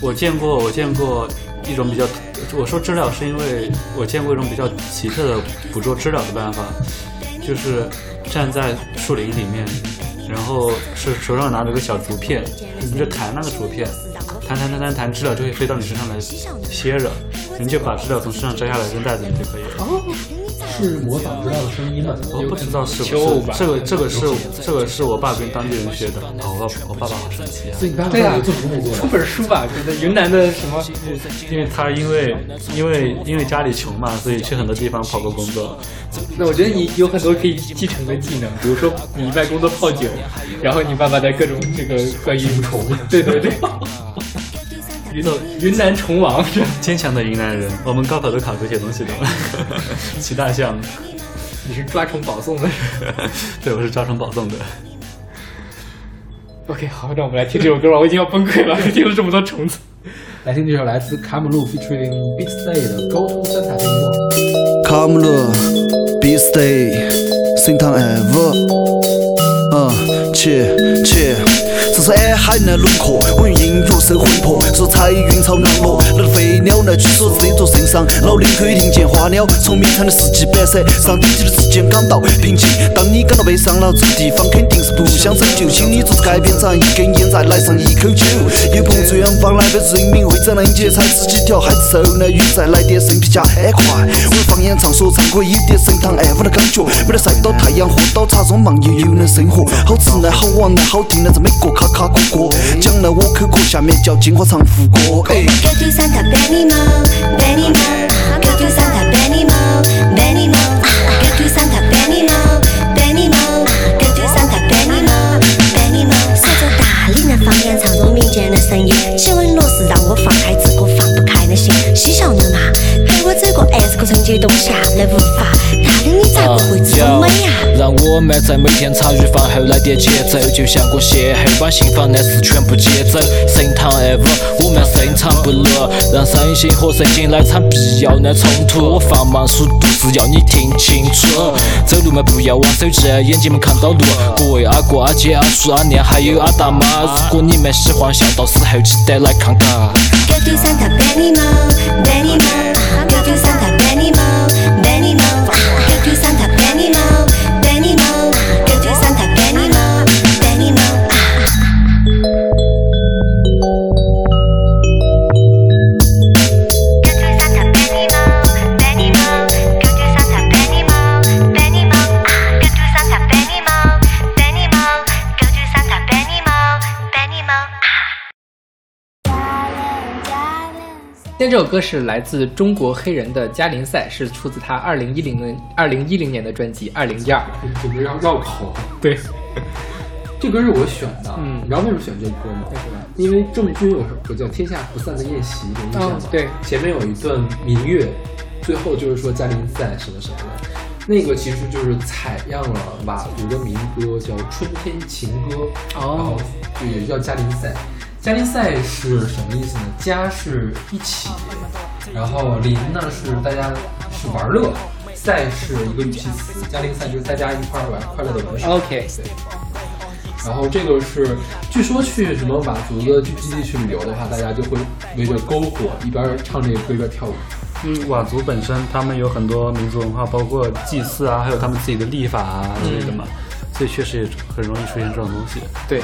我我见过我见过一种比较，我说知了是因为我见过一种比较奇特的捕捉知了的办法，就是站在树林里面，然后是手上拿着个小竹片，你就弹那个竹片，弹弹弹弹弹，知了就会飞到你身上来歇着，你就把知了从身上摘下来扔袋子里就可以了。是模仿不到的声音吗？我不知道是不是这个这个是这个是我爸跟当地人学的。哦，我我爸爸好神奇啊！对啊，出本书吧，就是云南的什么？因为他因为因为因为家里穷嘛，所以去很多地方跑过工作。那我觉得你有很多可以继承的技能，比如说你外公的泡酒，然后你爸爸的各种这个关于 虫，对对对。云南云南虫王，坚强的云南人，我们高考都考这些东西的。骑大象，你是抓虫保送的？对，我是抓虫保送的。OK，好，让我们来听这首歌吧，我已经要崩溃了，听了这么多虫子。来听这首来自卡姆路 featuring Beat Stay 的《沟通三塔静默》。卡姆路，Beat Stay，盛唐 ever，嗯，切切。这是洱海的轮廓，我用音乐收魂魄。说彩云朝南落，那飞鸟来居所在这座圣上，老林可以听见花鸟从鸣蝉的四季摆设，上顶级的时间感到平静。当你感到悲伤了，这地方肯定是不想走，就，请你做出改变，尝一根烟，再来上一口酒。方来的人民会在南街踩死几条孩子受了雨，再来点生皮加安快。我用方言唱说唱可以有点盛唐安稳的感觉，没得晒到太阳，喝到茶中忙悠悠的生活，好吃呢，好玩呢，好听呢，在美国卡卡过过，讲了我口渴，下面叫金花唱副歌。哎。声音，气温落是让我放开自个放不开的心。嬉笑怒骂，陪我走过 S 个成绩动下来无法。你咋不会这么美呀？让我们在每天茶余饭后来点节奏，就像个邂逅，把心房的事全部接走。盛唐 ever，我们深藏不露，让身心和神经来场必要的冲突。我放慢速度是要你听清楚，走路们不要玩手机，眼睛们看到路。各位阿哥、阿姐、阿叔、阿娘，还有阿大妈，如果你们喜欢笑，到时候记得来看看。现在这首歌是来自中国黑人的加林赛，是出自他二零一零年二零一零年的专辑《二零一二》。简直要绕口。对，这歌是我选的，嗯你知道为什么选这歌吗？因为郑钧有首歌叫《天下不散的宴席》，有印象吗？嗯对前面有一段民乐，最后就是说嘉林赛什么什么的，那个其实就是采样了佤族的民歌，叫《春天情歌》，然后就也叫嘉林赛。嘉陵赛是什么意思呢？家是一起，然后林呢是大家是玩乐，赛是一个语气词，嘉陵赛就是大家一块儿玩快乐的玩耍。OK，对。然后这个是，据说去什么佤族的聚集地去旅游的话，大家就会围着篝火一边唱这个歌一边跳舞。因为，佤族本身他们有很多民族文化，包括祭祀啊，还有他们自己的历法啊之类的嘛。所以确实也很容易出现这种东西。对，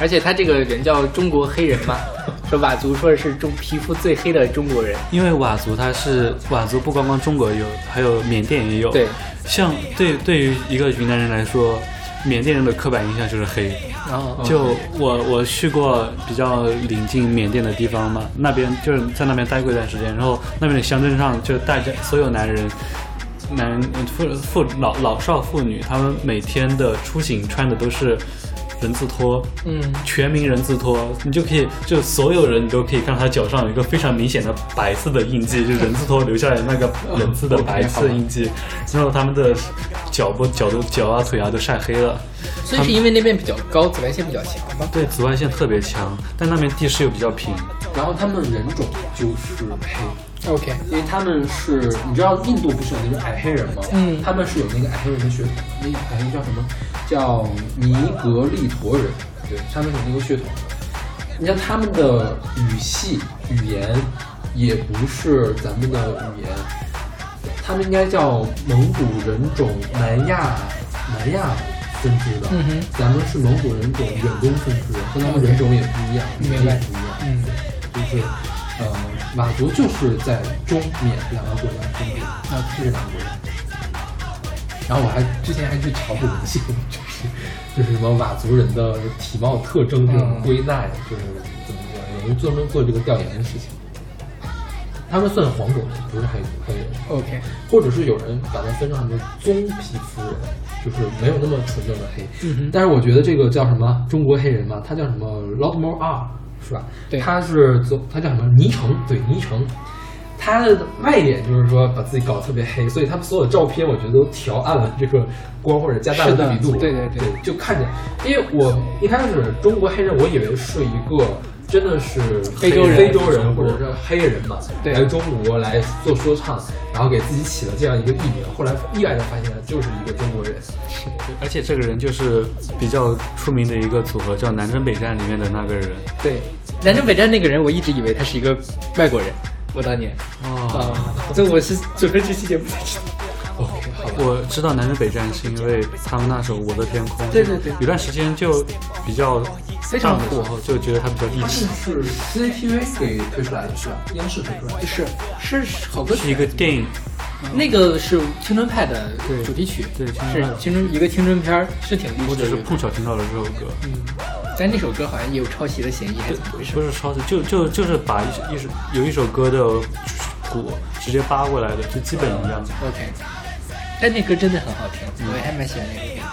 而且他这个人叫中国黑人嘛，说佤族说的是中皮肤最黑的中国人。因为佤族他是佤族，不光光中国有，还有缅甸也有。对，像对对于一个云南人来说，缅甸人的刻板印象就是黑。然后就我我去过比较临近缅甸的地方嘛，那边就是在那边待过一段时间，然后那边的乡镇上就大家所有男人。男妇妇老老少妇女，他们每天的出行穿的都是人字拖，嗯，全民人字拖，你就可以就所有人你都可以看他脚上有一个非常明显的白色的印记，就人字拖留下来那个人字的白色印记，然后他们的脚部脚都脚啊腿啊都晒黑了，所以是因为那边比较高，紫外线比较强吗？对，紫外线特别强，但那边地势又比较平，然后他们人种就是黑。OK，因为他们是，你知道印度不是有那种矮黑人吗？嗯他们是有那个矮黑人的血统，那个矮黑人叫什么？叫尼格利陀人，对，他们是那个血统的。你像他们的语系语言也不是咱们的语言，他们应该叫蒙古人种南亚南亚分支的，嗯哼咱们是蒙古人种远东分支，和他们人种也不一样，语言明白也不一样，嗯就是呃，佤族就是在中缅两个国家分布，那这是两个国家。然后我还之前还去查过文献，就是就是什么佤族人的体貌特征这种归纳呀，就是怎么说，有人专门做这个调研的事情。他们算黄种人，不是黑黑人，OK，或者是有人把它分成什么棕皮肤人，就是没有那么纯正的黑。嗯哼但是我觉得这个叫什么中国黑人嘛，他叫什么 Lotmore R 是吧？对他是走他叫什么倪橙，对倪橙。他的卖点就是说把自己搞得特别黑，所以他们所有的照片我觉得都调暗了这个光或者加大了对比度。对对对对，就看着，因为我一开始中国黑人，我以为是一个真的是非洲人非洲人或者是黑人嘛，对来中国来做说唱，然后给自己起了这样一个艺名，后来意外的发现他就是一个中国人。而且这个人就是比较出名的一个组合，叫南征北战里面的那个人。对，南征北战那个人，我一直以为他是一个外国人，我当年哦，啊，所以我是准备这期节目才知道。OK，好吧。我知道南征北战是因为他们那首《我的天空》，对对对有段时间就比较非常火就觉得他比较励志是。CCTV 给推出来的是吧？央视推出来的。是是好歌曲，是一个电影，那个是青春派的主题曲，对青春是青春一个青春片儿，是挺励我只是志的乐队。碰巧听到了这首歌，嗯，但那首歌好像也有抄袭的嫌疑，还是怎么回事不？是抄袭，就就就是把一首一首有一首歌的鼓直接扒过来的，就基本一样。OK，但那歌真的很好听，我也还蛮喜欢那个歌。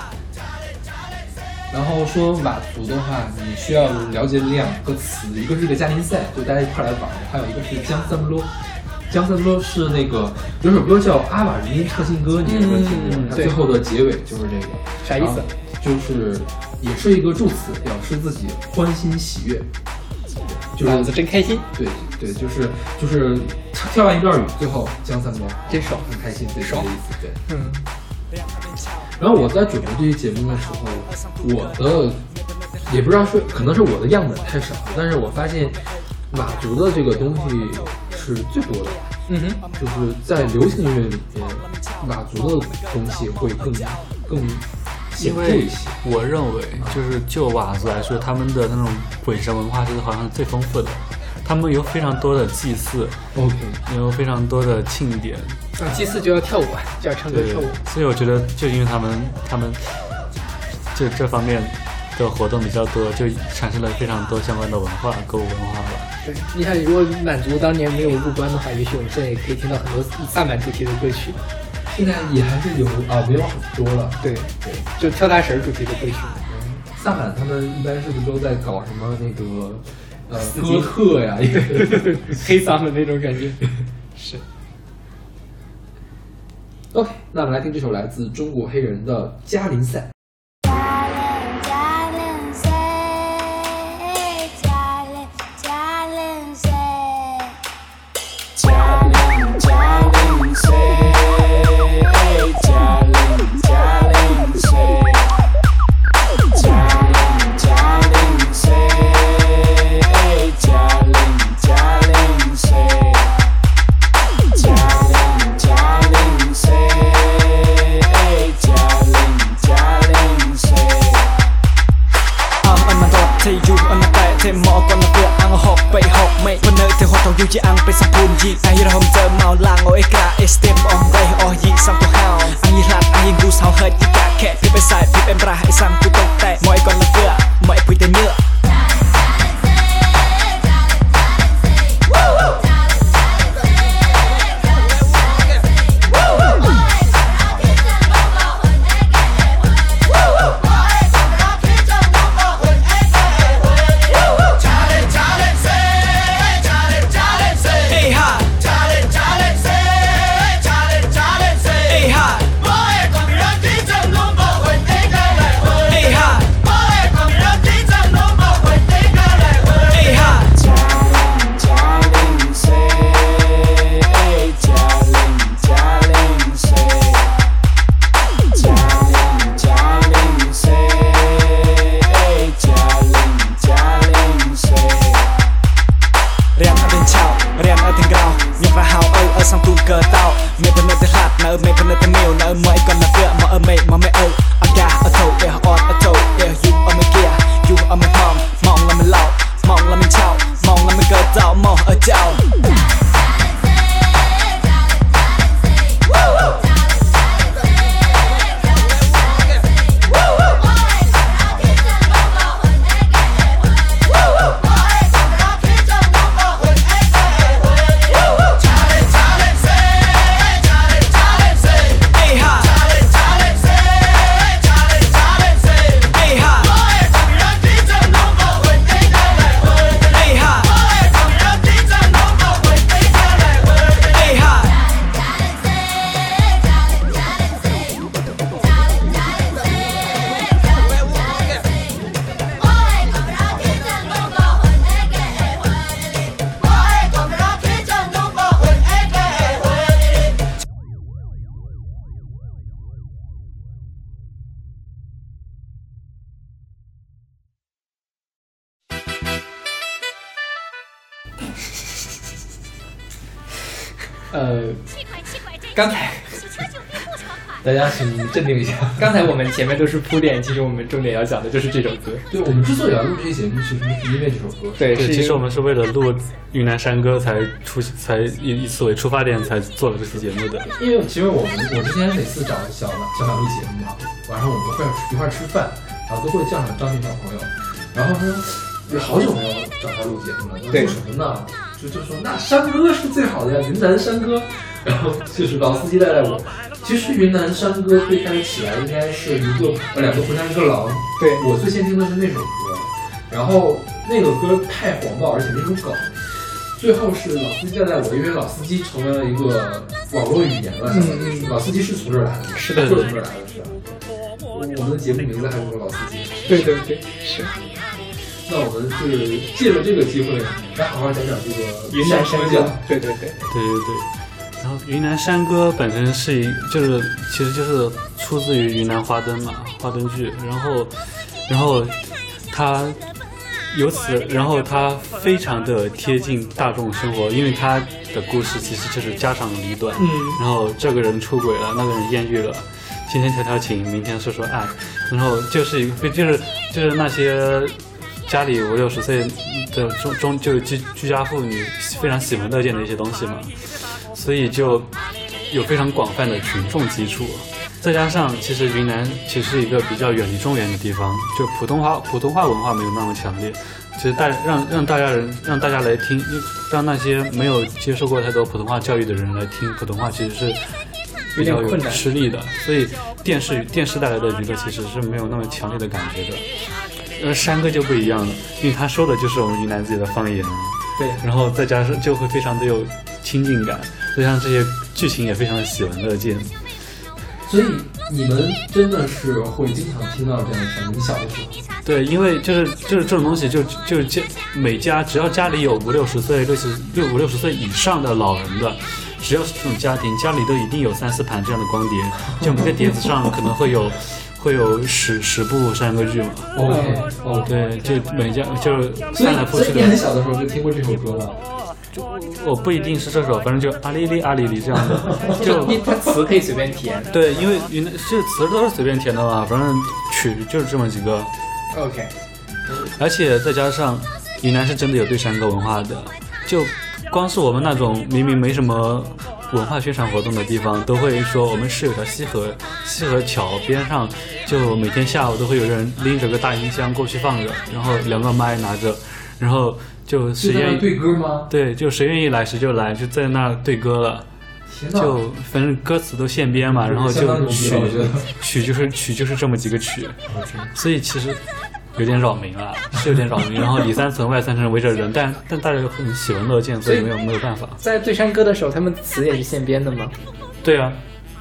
然后说佤族的话，你需要了解两个词，一个是这个嘉年赛，就大家一块儿来玩的；还有一个是江三不落。江三不落是那个有首歌叫《阿瓦人民唱新歌》，你有没有听过？它最后的结尾就是这个，啥意思就是也是一个助词，表示自己欢欣喜悦。就是真开心，对对，就是就是跳完一段雨，最后江三不落，真爽。很开心，对，这个意思，对。嗯，然后我在准备这期节目的时候，我的也不知道是可能是我的样本太少，但是我发现佤族的这个东西是最多的，嗯哼，就是在流行音乐里面，佤族的东西会更更显因为著一些。我认为，就是就佤族来说，他们的那种鬼神文化是好像是最丰富的。他们有非常多的祭祀，OK，有非常多的庆典，啊，祭祀就要跳舞啊，就要唱歌跳舞。，所以我觉得就因为他们他们就这方面的活动比较多，就产生了非常多相关的文化，歌舞文化吧。对，你看，如果满族当年没有入关的话，也许我们现在也可以听到很多萨满主题的歌曲。现在也还是有啊，没有很多了。对对，就跳大神主题的歌曲。萨满他们一般是不是都在搞什么那个呃哥特呀？黑桑的那种感觉。是。OK，那我们来听这首来自中国黑人的《嘉陵赛》。 ទៅហត់ទៅយូជាអង្គពេលសំពូនយីអាយរហមចើមកឡាងអេកាអេស្ទេមអងវៃអស់យីសំទៅហៅអញឡាត់អញគូសហៅហិតយីកាខែពីបេសាយពីបេមរ៉ាអេសំគូតុកតែមកអីកនលកមកអីពុយតែញើ mic, I'm 大家请镇定一下。刚才我们前面都是铺垫，其实我们重点要讲的就是这首歌。对我们之所以要录这期节目，其实是因为这首歌。对，对，其实我们是为了录云南山歌才出才以以此为出发点才做了这期节目的。因为其实我们我之前每次找小小马录节目嘛，晚上我们会一块儿吃饭，然后都会叫上张俊小朋友，然后说有好久没有找他录节目了，对录什么呢？就就说那山歌是最好的呀，云南山歌。然后就是老司机带带我。其实云南山歌最开始起来应该是一个呃两个和尚一个狼，对我最先听的是那首歌，然后那个歌太黄暴，而且那种梗。最后是老司机带带我，因为老司机成为了一个网络语言了。相当于老司机是从这儿来的，是的就是从这儿来的，是吧？我我们的节目名字还是个老司机。对对对，是那我们就是借着这个机会，来好好讲讲这个云南山歌歌。对对对，对对对。然后云南山歌本身是一，就是其实就是出自于云南花灯嘛，花灯剧。然后，然后它由此，然后它非常的贴近大众生活，因为它的故事其实就是家长里短。嗯然后这个人出轨了，那个人艳遇了，今天调调情，明天说说爱，然后就是一个就是就是那些家里五六十岁的中中就是居居家妇女非常喜闻乐见的一些东西嘛，所以就有非常广泛的群众基础。再加上，其实云南其实是一个比较远离中原的地方，就普通话普通话文化没有那么强烈。其实大让让大家人让大家来听，让那些没有接受过太多普通话教育的人来听普通话，其实是比较有吃力的。所以电视电视带来的娱乐其实是没有那么强烈的感觉的。呃，山歌就不一样了，因为他说的就是我们云南自己的方言，对，然后再加上就会非常的有亲近感，再加上这些剧情也非常的喜闻乐见。所以你们真的是会经常听到这样的声音。你小的时候，对，因为就是就是这种东西就，就是家每家只要家里有五六十岁、六十六五六十岁以上的老人的，只要是这种家庭，家里都一定有三四盘这样的光碟，就每个碟子上可能会有会有十十部山歌剧嘛。OK，哦，对，就每家就翻来覆去所以你很。小的时候就听过这首歌了。我不一定是这首，反正就阿里里阿里里这样的，就它词可以随便填。对，因为云南这词都是随便填的嘛，反正曲就是这么几个。OK，而且再加上云南是真的有对山歌文化的，就光是我们那种明明没什么文化宣传活动的地方，都会说我们是有条西河，西河桥边上，就每天下午都会有人拎着个大音箱过去放着，然后两个麦拿着，然后就谁愿意对歌吗？对，就谁愿意来谁就来，就在那儿对歌了。就反正歌词都现编嘛，然后就曲曲就是曲就是这么几个曲，所以其实有点扰民了，是有点扰民。然后里三层外三层围着人，但但大家又很喜闻乐见，所以没有没有办法。在对山歌的时候，他们词也是现编的吗？对啊，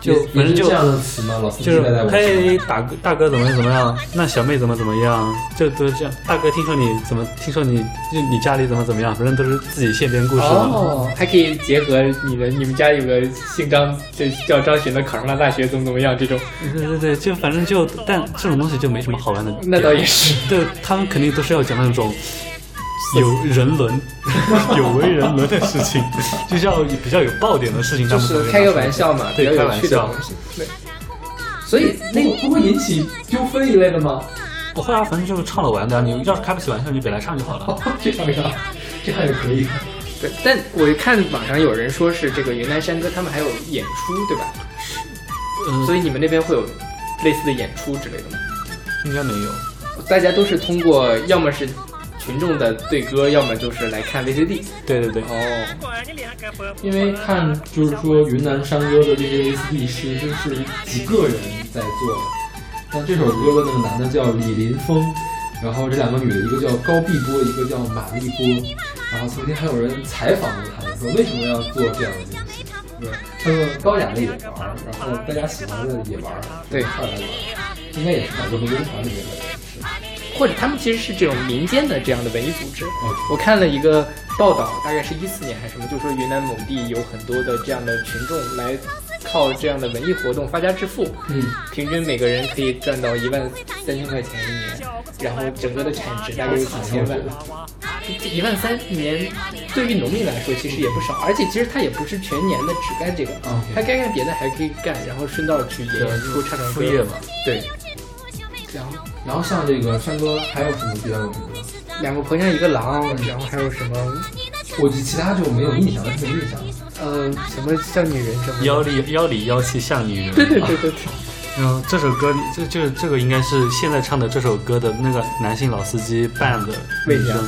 就反正就是这样的词吗？老师就是。嘿，大哥大哥怎么怎么样？那小妹怎么怎么样？就都是这样。大哥听说你怎么？听说你就你家里怎么怎么样？反正都是自己现编故事嘛。哦，还可以结合你的，你们家有个姓张，就叫张璇的，考上了大学，怎么怎么样这种。对对对，就反正就，但这种东西就没什么好玩的。那倒也是，对他们肯定都是要讲那种有人伦、有为人伦的事情，就像比较有爆点的事情，就是开个玩笑嘛，对，开玩笑。对，所以那个不会引起纠纷一类的吗？不会啊，反正就是唱了玩的啊。你要是开不起玩笑，你本来唱就好了。这样呀，这样也可以。对，但我看网上有人说是这个云南山歌，他们还有演出，对吧？嗯，所以你们那边会有类似的演出之类的吗？应该没有。大家都是通过要么是群众的对歌，要么就是来看 VCD。对对对，哦，因为看就是说云南山歌的这些 VCD 是就是几个人在做的。但这首歌的那个男的叫李林峰，然后这两个女的，一个叫高碧波，一个叫马丽波。然后曾经还有人采访过他们，说为什么要做这样的东西？对，他们高雅的也玩，然后大家喜欢的也玩，对一块儿来玩，应该也是搞这民乐团里面的人士。或者他们其实是这种民间的这样的文艺组织。嗯我看了一个报道，大概是一四年还是什么，就说云南某地有很多的这样的群众来靠这样的文艺活动发家致富，嗯，平均每个人可以赚到一万三千块钱一年，然后整个的产值大概有几千万。这一万三一年，对于农民来说其实也不少，而且其实他也不是全年的只干这个，OK 他该干别的还可以干，然后顺道去演演出、唱唱歌副业嘛。对，然后然后像这个山哥还有什么比较有名的？两个婆娘一个狼，然后还有什么我其他就没有印象了，没有印象。呃什么像女人什么妖里妖里妖气像女人。对对对对。对，然后这首歌里，这就是这个应该是现在唱的这首歌的那个男性老司机扮的女生，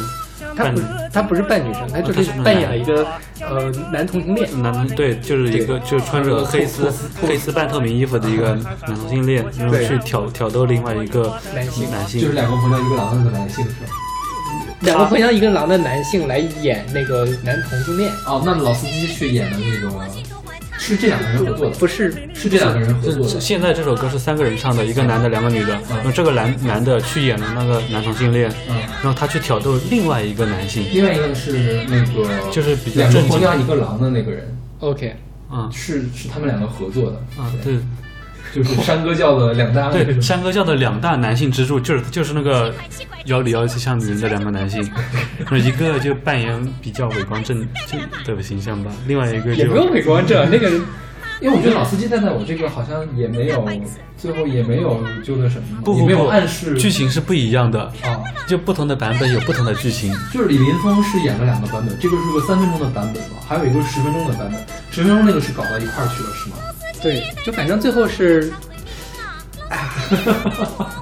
他不他不是扮女生，他就是扮演了一个呃男同性恋。男对，就是一个就是穿着黑丝黑丝半透明衣服的一个男同性恋，然后去挑挑逗另外一个男性。男性，就是两个碰到一个狼的那个男性是吧？两个婆娘一个狼的男性来演那个男同性恋，哦，那老司机去演的那个是这两个人合作的，不是是这两个人合作的。现在这首歌是三个人唱的，一个男的，两个女的。然后这个男男的去演了那个男同性恋，嗯，然后他去挑逗另外一个男性，另外一个是那个就是比较两个正经。婆娘一个狼的那个人，OK，嗯是是他们两个合作的。啊，对就是山歌教的两大那对，个山歌教的两大男性支柱就是就是那个妖里妖气像女人的两个男性，一个就扮演比较伟光正正的形象吧，另外一个就也不用伪光正，那个因为我觉得老司机站在我这个好像也没有，最后也没有就那什么，也没有不不不暗示剧情是不一样的，啊。就不同的版本有不同的剧情。就是李林峰是演了两个版本，这个是个三分钟的版本嘛，还有一个十分钟的版本。十分钟那个是搞到一块儿去了是吗？对，就反正最后是。啊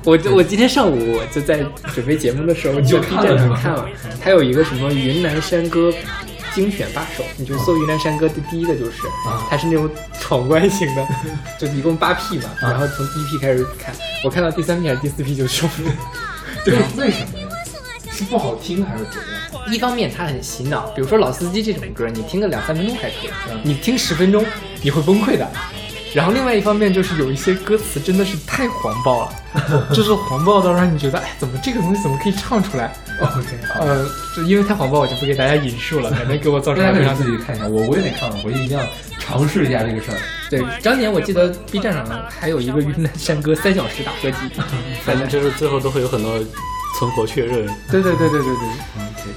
我我今天上午我就在准备节目的时候，就 B 站上看了，它有一个什么云南山歌精选八首，你就搜云南山歌的第一个就是，啊它是那种闯关型的，就一共八 P 嘛，然后从第一批开始看，我看到第三批还是第四批就收了。对，为什么呀？是不好听还是怎么样？一方面它很洗脑，比如说老司机这种歌，你听个两三分钟还可以，你听十分钟你会崩溃的。然后另外一方面就是有一些歌词真的是太黄暴了，就是黄暴到让你觉得，哎，怎么这个东西怎么可以唱出来？OK，呃，就因为太黄暴，我就不给大家引述了，反正给我造成大家可以了自己看一下，我我也得看，我回去一定要尝试一下这个事儿。对。当年我记得 B 站上还有一个云南山歌三小时大合集，反正就是最后都会有很多存活确认。对对对对对对，OK，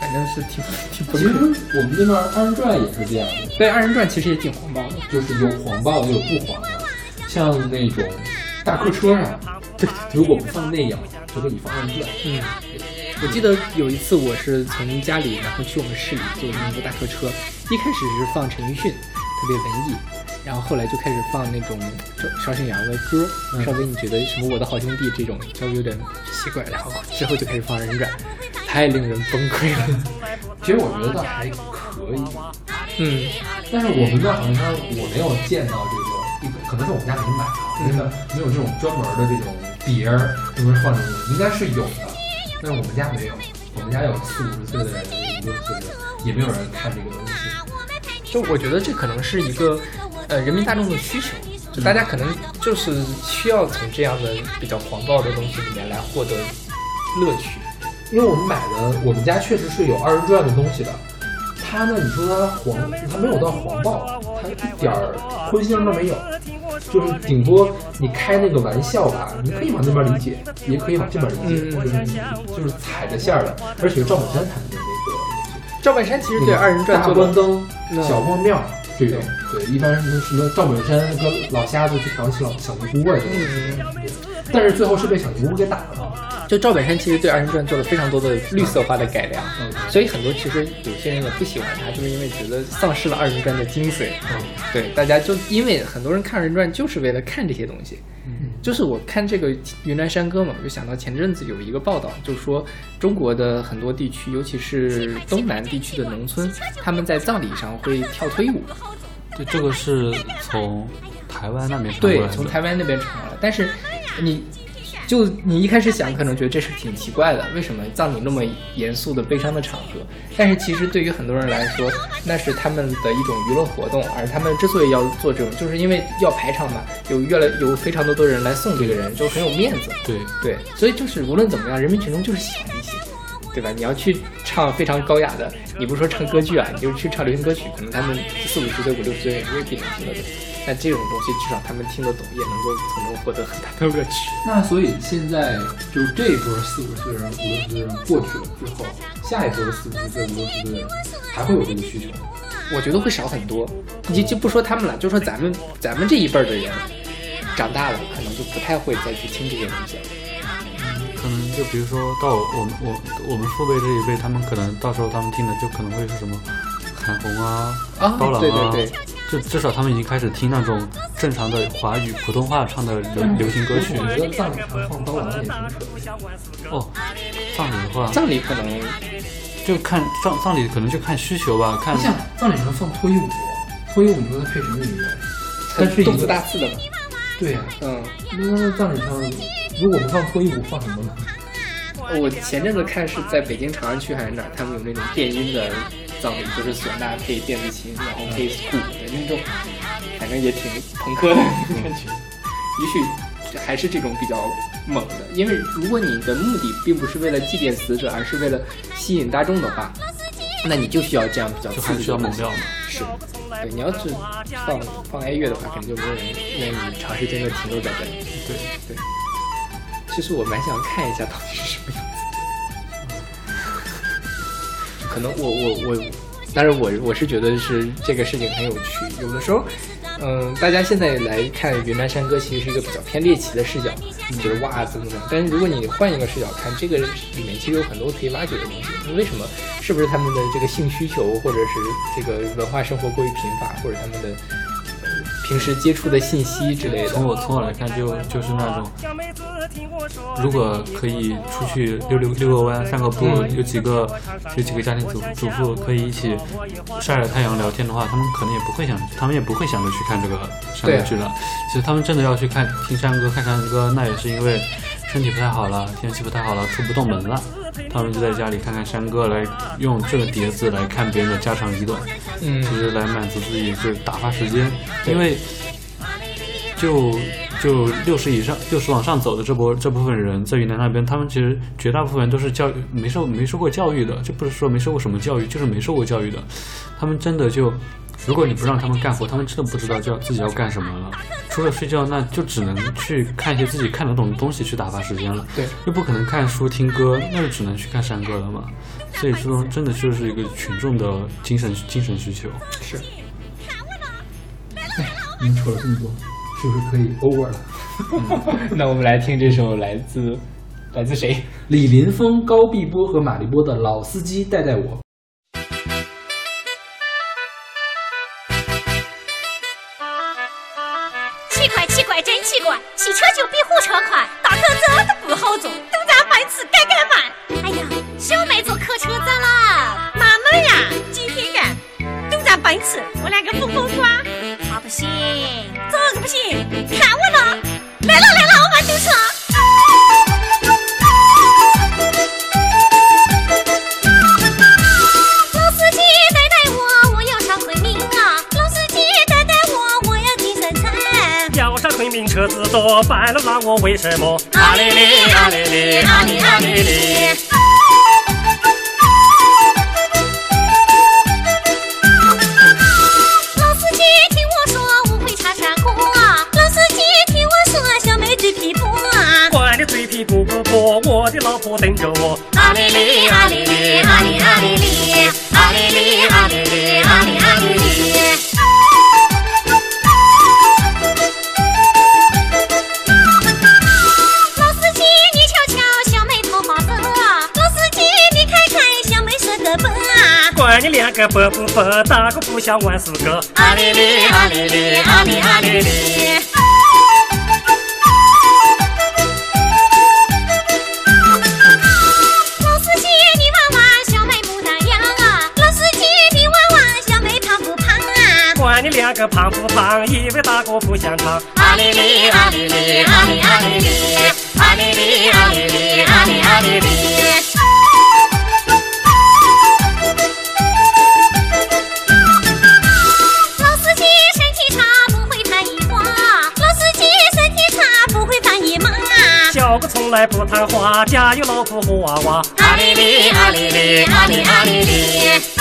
反正是挺挺崩其实。我们这边二人转也是这样的，对二人转其实也挺黄暴的，就是有黄暴的，有不黄的。像那种大客车上，对，如果不放内养，就给你放二人转。嗯，我记得有一次我是从家里然后去我们市里坐那个大客车，一开始是放陈奕迅，特别文艺，然后后来就开始放那种邵邵信阳的歌，稍微你觉得什么我的好兄弟这种稍微有点奇怪，然后之后就开始放人转，太令人崩溃了。其实我觉得倒还可以，嗯，但是我们那好像我没有见到这个，可能是我们家没买啊，真的没有这种专门的这种碟儿，专门放这种东西，应该是有的，但是我们家没有。我们家有四五十岁的人，五六十岁的人，也没有人看这个东西。就我觉得这可能是一个呃人民大众的需求，就大家可能就是需要从这样的比较狂暴的东西里面来获得乐趣。因为我们买的，我们家确实是有二人转的东西的。它呢，你说它黄，它没有到黄暴，它一点儿荤腥都没有，就是顶多你开那个玩笑吧，你可以往那边理解，也可以往这边理解，就是就是踩着线儿的。而且赵本山弹的那个东西，赵本山其实对二人转大关灯、小光庙这种，对，一般什么什么赵本山跟老瞎子去调戏老小尼姑啊这种，但是最后是被小尼姑给打了。就赵本山其实对二人转做了非常多的绿色化的改良，所以很多其实有些人也不喜欢他，就是因为觉得丧失了二人转的精髓。嗯，对，大家就因为很多人看二人转就是为了看这些东西。嗯，就是我看这个云南山歌嘛，我就想到前阵子有一个报道，就说中国的很多地区，尤其是东南地区的农村，他们在葬礼上会跳推舞。对，这个是从台湾那边传过来对，从台湾那边传过来，但是你。就你一开始想，可能觉得这是挺奇怪的，为什么葬礼那么严肃的悲伤的场合？但是其实对于很多人来说，那是他们的一种娱乐活动，而他们之所以要做这种，就是因为要排场嘛，有越来有非常多的人来送这个人，就很有面子。对对，所以就是无论怎么样，人民群众就是喜欢这些，对吧？你要去唱非常高雅的，你不是说唱歌剧啊，你就去唱流行歌曲，可能他们四五十岁、五六十岁未必能听得懂。那这种东西至少他们听得懂，也能够从中获得很大的乐趣。那所以现在就是这一波四五十岁的人、五六十岁的人过去了之后，下一波四五十岁、五六十岁的人还会有这个需求吗？我觉得会少很多。你就不说他们了，就说咱们咱们这一辈的人长大了，可能就不太会再去听这些东西了。可能就比如说到我们我我们父辈这一辈，他们可能到时候他们听的就可能会是什么韩红啊、啊刀郎啊，对对对，就至少他们已经开始听那种正常的华语普通话唱的流流行歌曲。我觉得葬礼上放刀郎也挺扯的。哦，葬礼的话，葬礼可能就看葬葬礼可能就看需求吧，看你想葬礼上放脱衣舞，脱衣舞你说它配什么音乐？它是一动词个大次的嘛。对呀、嗯，那葬礼上如果不放脱衣舞，放什么呢？我前阵子看是在北京朝阳区还是哪儿，他们有那种电音的葬礼，就是唢呐配电子琴，然后配鼓的那种，反正也挺朋克的感觉。也许还是这种比较猛的，因为如果你的目的并不是为了祭奠死者，而是为了吸引大众的话，那你就需要这样比较就还刺激的东西需要猛料嘛。是，对，你要是放放哀乐的话，肯定就没有人愿意长时间的停留在这里。对对，其实我蛮想看一下到底是什么样可能我我我，但是我我是觉得是这个事情很有趣。有的时候，嗯，大家现在来看云南山歌，其实是一个比较偏猎奇的视角，就是哇怎么怎么样。但是如果你换一个视角看，这个里面其实有很多可以挖掘的东西。为什么？是不是他们的这个性需求，或者是这个文化生活过于贫乏，或者他们的、平时接触的信息之类的？从我从我来看就，就是那种，如果可以出去溜溜溜个弯、散个步，有几个有几个家庭主主妇可以一起晒晒太阳聊天的话，他们可能也不会想，他们也不会想着去看这个山歌剧了。其实他们真的要去看听山歌、看山歌，那也是因为身体不太好了，天气不太好了，出不动门了。他们就在家里看看山歌，来用这个碟子来看别人的家长里短，嗯其实来满足自己，就是打发时间。因为就就六十以上、六十往上走的这波这部分人，在云南那边，他们其实绝大部分人都是教育没受没受过教育的，就不是说没受过什么教育，就是没受过教育的。他们真的就，如果你不让他们干活，他们真的不知道叫自己要干什么了。除了睡觉，那就只能去看一些自己看得懂的东西去打发时间了。对，又不可能看书听歌，那就只能去看山歌了嘛。所以这种真的就是一个群众的精神精神需求。是。你们说了这么多，是不是可以 over 了？那我们来听这首来自来自谁？李林峰、高碧波和马立波的《老司机带带我》。多，半路让我为什么？啊哩哩啊哩哩啊哩啊哩哩。老司机听我说，误会唱山歌啊！老司机听我说，小妹嘴皮薄啊！管你嘴皮不不薄，我的老婆等着我。啊哩哩啊哩哩啊哩啊哩哩，啊哩哩啊哩哩两个白不白，打个不想万事个。啊哩哩啊哩哩啊哩啊哩哩。老司机，你玩玩，小妹牡丹样啊！老司机，你玩玩，小妹胖不胖啊？管你两个胖不胖，以为大哥不想唱。啊哩哩啊哩哩啊哩啊哩哩，啊哩哩啊哩哩啊哩啊哩哩。小哥从来不谈花，家有老婆和娃娃。啊哩哩啊哩哩啊哩啊哩哩。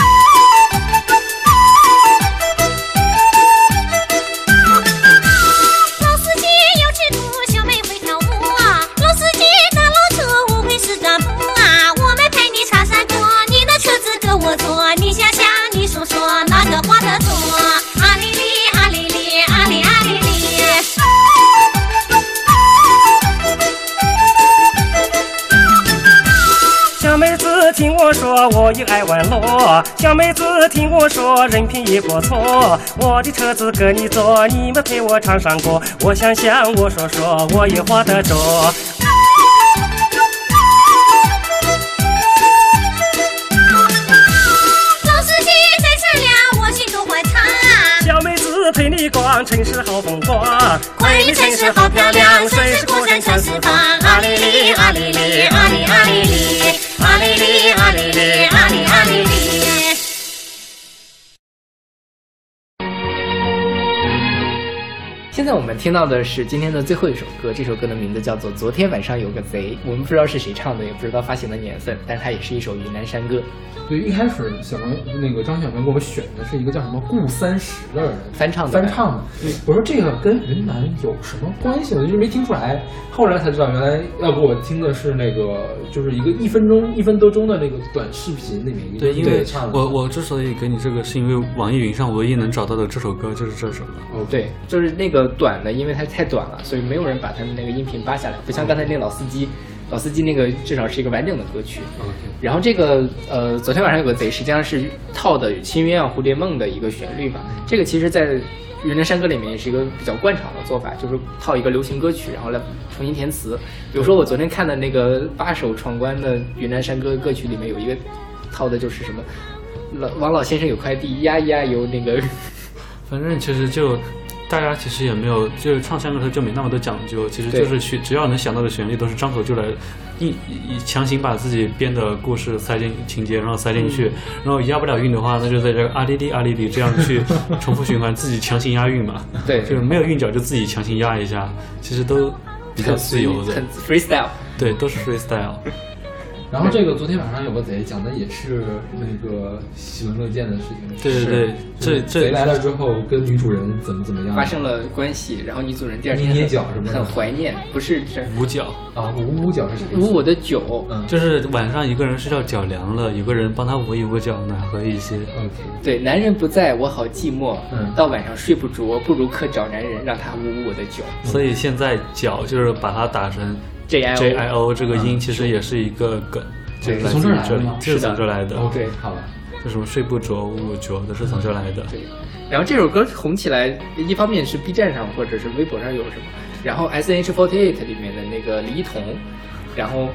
说，我也爱玩乐。小妹子听我说，人品也不错。我的车子给你坐，你们陪我唱上歌。我想想，我说说，我也花得着。老司机真善良，我心中欢畅。小妹子陪你逛城市好风光，昆明城市好漂亮，顺势古镇全是房。啊哩哩啊哩哩们听到的是今天的最后一首歌，这首歌的名字叫做《昨天晚上有个贼》，我们不知道是谁唱的，也不知道发行的年份，但它也是一首云南山歌。对，一开始小明那个张小明给我们选的是一个叫什么顾三十的人翻唱的翻唱的。对我说这个跟云南有什么关系？呢一直没听出来，后来才知道原来要不我听的是那个就是一个一分钟一分多钟的那个短视频里面一个对，因为唱的。我我之所以给你这个，是因为网易云上唯一能找到的这首歌就是这首。哦，对，就是那个短的，因为它太短了，所以没有人把它的那个音频扒下来，不像刚才那个老司机。老司机那个至少是一个完整的歌曲，然后这个呃，昨天晚上有个贼，实际上是套的《新鸳鸯蝴蝶梦》的一个旋律嘛。这个其实，在云南山歌里面也是一个比较惯常的做法，就是套一个流行歌曲，然后来重新填词。比如说我昨天看的那个八首闯关的云南山歌歌曲里面有一个套的就是什么，老王老先生有块地，呀咿呀有那个，反正其实就。大家其实也没有，就是唱山歌的时候就没那么多讲究，其实就是去只要能想到的旋律都是张口就来，一强行把自己编的故事塞进情节，然后塞进去，然后押不了韵的话，那就在这个阿哩哩阿哩哩这样去重复循环，自己强行押韵嘛。对，就是没有韵脚就自己强行押一下，其实都比较自由的，很 freestyle。对，都是 freestyle。然后这个昨天晚上有个贼，讲的也是那个喜闻乐见的事情。对对对，这这贼来了之后跟女主人怎么怎么样，发生了关系，然后女主人第二天捏脚什么很怀念，不是这捂脚啊，捂捂脚是什么？捂我的脚，嗯，就是晚上一个人睡觉脚凉了，有个人帮他捂一捂脚，暖和一些。OK，对，男人不在我好寂寞，嗯，到晚上睡不着，不如可找男人让他捂捂我的脚。所以现在脚就是把它打成 J I O J I O 这个音其实也是一个梗，就对来自从这儿来的是是的从这儿来的。OK，好了，就什么睡不着、捂不着，都是从这儿来的。对，然后这首歌红起来，一方面是 B 站上或者是微博上有什么，然后 S H Forty Eight 里面的那个李一桐，然后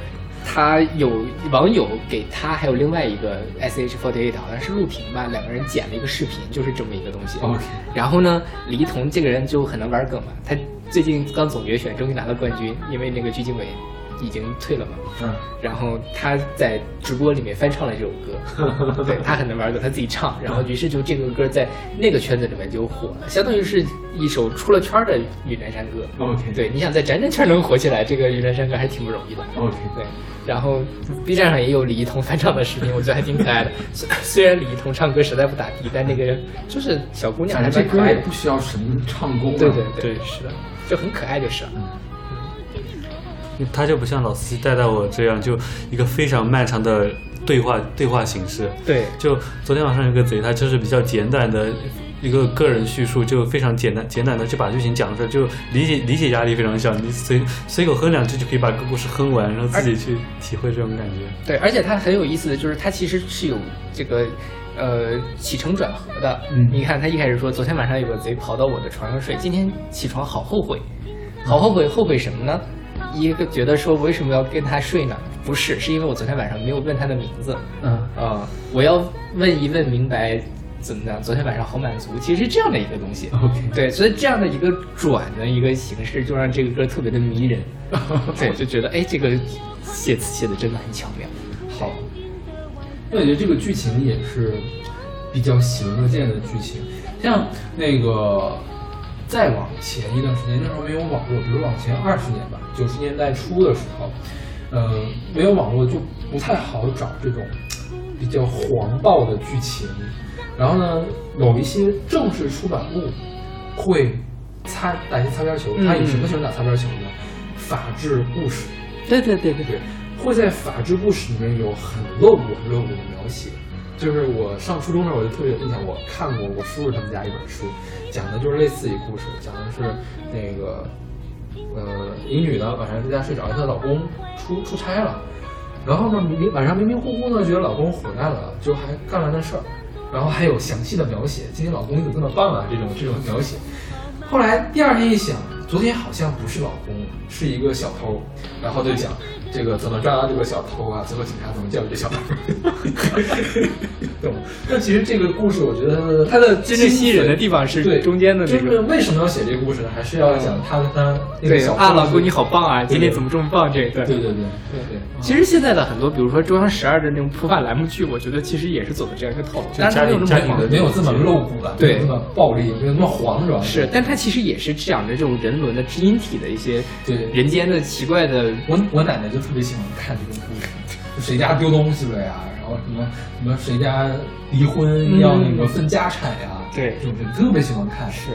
他有网友给他还有另外一个 S H Forty Eight 好像是录屏吧，两个人剪了一个视频，就是这么一个东西。OK 然后呢，李一桐这个人就很能玩梗嘛，他最近刚总决选，终于拿了冠军，因为那个鞠婧祎已经退了嘛。嗯，然后他在直播里面翻唱了这首歌，对他很能玩的，他自己唱，然后于是就这个歌在那个圈子里面就火了，相当于是一首出了圈儿的云南山歌。OK 对，你想在咱这圈儿能火起来，这个云南山歌还是挺不容易的。OK 对，然后 B 站上也有李一桐翻唱的视频，我觉得还挺可爱的。虽虽然李一桐唱歌实在不咋地，但那个就是小姑娘这歌也。不需要什么唱功啊。对对对，是的，就很可爱就是了。他就不像老司机带带我这样，就一个非常漫长的对话对话形式。对，就昨天晚上有个贼，他就是比较简短的一个个人叙述，就非常简单简短的就把剧情讲出来，就理解理解压力非常小，你随随口哼两句就可以把个故事哼完，然后自己去体会这种感觉。对，而且它很有意思的就是，它其实是有这个呃起承转合的。嗯你看他一开始说，昨天晚上有个贼跑到我的床上睡，今天起床好后悔，好后悔，后悔什么呢？一个觉得说为什么要跟他睡呢？不是，是因为我昨天晚上没有问他的名字。嗯啊、我要问一问明白怎么样？昨天晚上好满足，其实是这样的一个东西。对，所以这样的一个转的一个形式，就让这个歌特别的迷人。对，就觉得哎，这个写词写的真的很巧妙。好，那我觉得这个剧情也是比较喜闻乐见的剧情，像那个再往前一段时间，那时候没有网络，比如往前二十年吧，九十年代初的时候，呃，没有网络就不太好找这种比较黄暴的剧情。然后呢，有一些正式出版物会擦打一些擦边球，他以什么形式打擦边球呢？法治故事。对对对对对，会在法治故事里面有很露骨、很露骨的描写。就是我上初中的时候，我就特别有印象，我看过我叔叔他们家一本书，讲的就是类似一故事，讲的是那个呃一女的晚上在家睡着，她老公出出差了，然后呢明晚上迷迷糊糊呢觉得老公回来了，就还干了那事儿，然后还有详细的描写，今天老公你怎么这么棒啊这种这种描写。后来第二天一想，昨天好像不是老公，是一个小偷，然后就讲这个怎么抓到这个小偷啊，最后警察怎么教育这小偷，懂？但其实这个故事，我觉得它的真正吸引人的地方是对中间的那个就是为什么要写这个故事呢？还是要讲他跟他那个对啊，小老公你好棒啊，今天怎么这么棒？这个对对对对对。其实现在的很多，比如说中央十二的那种普法栏目剧，我觉得其实也是走的这样一个套路，但是它没有那么没有这么露骨了，没对有那么暴力，没有那么黄，主要是，但它其实也是讲着这种人伦的知音体的一些对人间的奇怪的。我我奶奶就特别喜欢看这种故事，就谁家丢东西了呀，什么什么谁家离婚要那个分家产呀，对这种事特别喜欢看。是，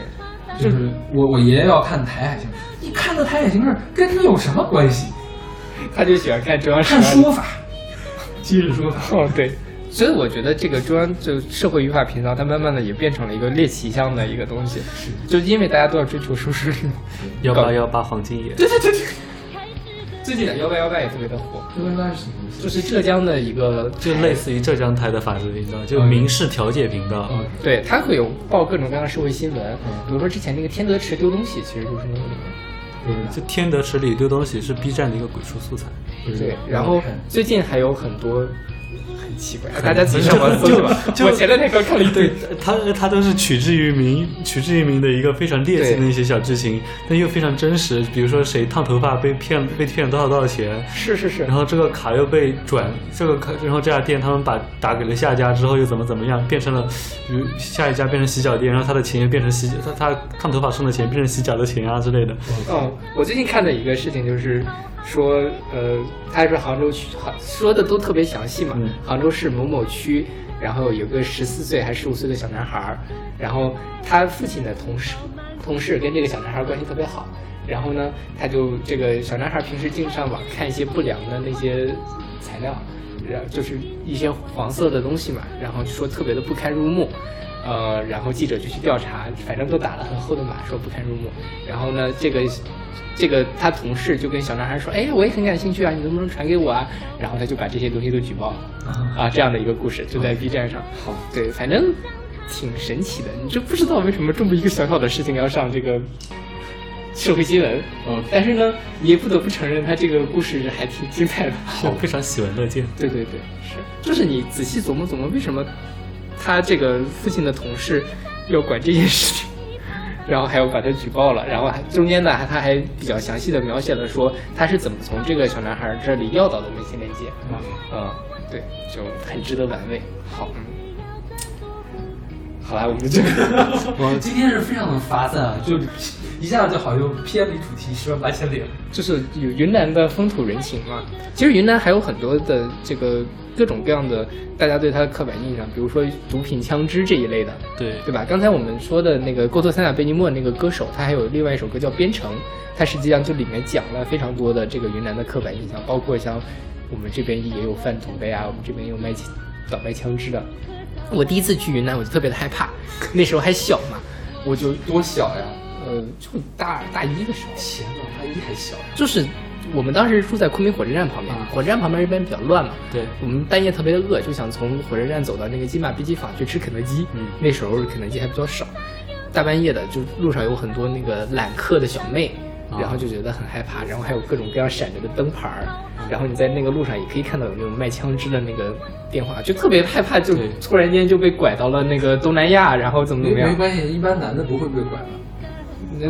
就是我我爷爷要看台海情，你看的台海形势跟你有什么关系？他就喜欢看中央十看说法，今日说法。哦，对。所以我觉得这个中央就社会语法频道，它慢慢的也变成了一个猎奇向的一个东西，就因为大家都要追求舒适率。幺八幺八黄金眼，对对对对。最近的幺八幺八也特别的火，幺八幺八是什么意思？就是浙江的一个，就类似于浙江台的法制频道，就民事调解频道。对，它会有报各种各样的社会新闻，比如说之前那个天德池丢东西，其实就是那个里面。就天德池里丢东西是 B 站的一个鬼畜素材。对，然后最近还有很多很奇怪，大家自己上网搜吧。我前两天刚看了一对，它它都是取之于民，取之于民的一个非常猎奇的一些小剧情，但又非常真实。比如说谁烫头发被骗被骗了多少多少钱，是是是，然后这个卡又被转这个卡，然后这家店他们把打给了下家之后又怎么怎么样，变成了，比如下一家变成洗脚店，然后他的钱又变成洗他他烫头发剩的钱变成洗脚的钱啊之类的。嗯，我最近看的一个事情就是说，呃，他是杭州区，杭说的都特别详细嘛。嗯杭州市某某区，然后有个十四岁还十五岁的小男孩儿，然后他父亲的同事同事跟这个小男孩儿关系特别好，然后呢，他就这个小男孩儿平时经常网看一些不良的那些材料，然就是一些黄色的东西嘛，然后说特别的不堪入目。呃，然后记者就去调查，反正都打了很厚的码，说不堪入目。然后呢，这个这个他同事就跟小男孩说：“哎，我也很感兴趣啊，你能不能传给我啊？”然后他就把这些东西都举报了啊，这样的一个故事就在 B 站上。好，对，反正挺神奇的。你就不知道为什么这么一个小小的事情要上这个社会新闻。嗯，但是呢，你也不得不承认，他这个故事还挺精彩的，好，非常喜闻乐见。对对对，是，就是你仔细琢磨琢磨，为什么？他这个父亲的同事要管这件事情，然后还要把他举报了，然后还中间呢，他还比较详细的描写了说他是怎么从这个小男孩这里要到的微信链接，嗯，对，就很值得玩味。好，嗯，好啦，我们这个我今天是非常的发散啊，就一下子就好像偏离主题十万八千里了。就是有云南的风土人情嘛，其实云南还有很多的这个各种各样的大家对它的刻板印象，比如说毒品、枪支这一类的，对对吧？刚才我们说的那个过错三亚贝尼莫那个歌手，他还有另外一首歌叫《边城》，它实际上就里面讲了非常多的这个云南的刻板印象，包括像我们这边也有贩毒的呀，我们这边也有卖倒卖枪支的。我第一次去云南，我就特别的害怕，那时候还小嘛，我就多小呀？呃，就大大一的时候。天呐，大一还小呀？就是我们当时住在昆明火车站旁边，火车站旁边一般比较乱嘛。对，我们半夜特别的饿，就想从火车站走到那个金马碧鸡坊去吃肯德基。嗯，那时候肯德基还比较少，大半夜的就路上有很多那个揽客的小妹。然后就觉得很害怕，然后还有各种各样闪着的灯牌儿，然后你在那个路上也可以看到有那种卖枪支的那个电话，就特别害怕，就突然间就被拐到了那个东南亚，然后怎么怎么样？没关系，一般男的不会被拐的，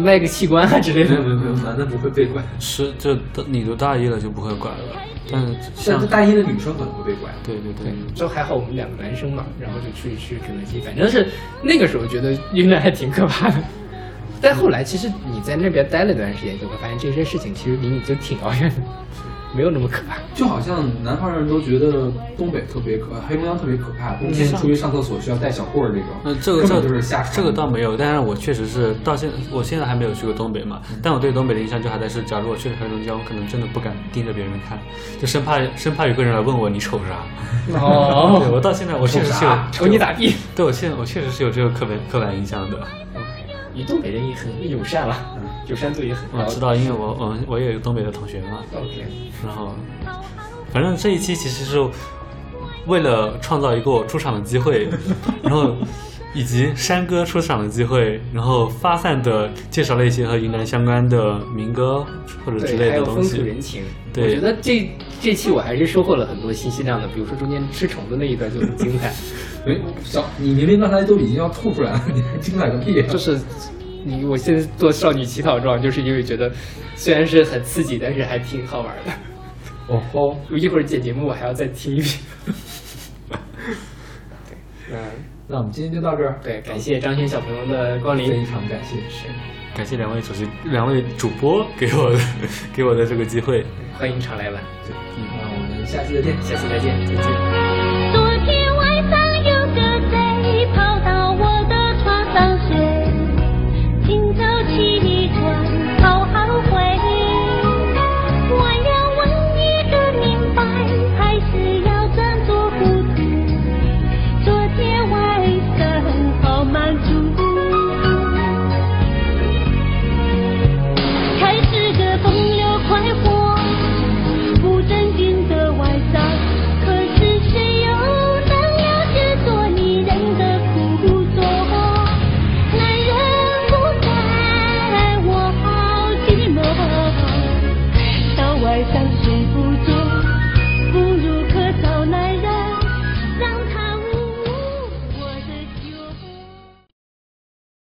卖个器官啊之类的。没有没有，男的不会被拐。是，就你都大一了就不会拐了，但是像大一的女生可能会被拐。对对对，就还好我们两个男生嘛，然后就去去肯德基，反正是那个时候觉得云南还挺可怕的。但后来，其实你在那边待了一段时间，就会发现这些事情其实离你就挺遥远的，没有那么可怕。就好像南方人都觉得东北特别可怕，黑龙江特别可怕，冬天出去上厕所需要带小棍儿这种。那这个根本就是瞎这个倒没有，但是我确实是到现我现在还没有去过东北嘛，但我对东北的印象就还在是，假如我去了黑龙江，我可能真的不敢盯着别人看，就生怕生怕有个人来问我你瞅啥。哦 对我到现在我确实是有瞅你咋地？对我现我确实是有这个刻板刻板印象的。你东北人也很友善了，友善度也很高。我知道，因为我我我也有东北的同学嘛。OK。然后，反正这一期其实是为了创造一个我出场的机会，然后以及山哥出场的机会，然后发散的介绍了一些和云南相关的民歌或者之类的东西。还有风土人情。对，我觉得这这期我还是收获了很多信息量的，比如说中间吃虫子那一段就很精彩。哎，小，你明明刚才都已经要吐出来了，你还精彩个屁！就是你，我现在做少女乞讨状，就是因为觉得虽然是很刺激，但是还挺好玩的。哦吼，一会儿剪节目我还要再听一遍。对，那那我们今天就到这儿。对，感谢张轩小朋友的光临，非常感谢，是感谢两位主持、两位主播给我的给我的这个机会，欢迎常来玩。对，嗯，那我们下期再见，下期再见，再见。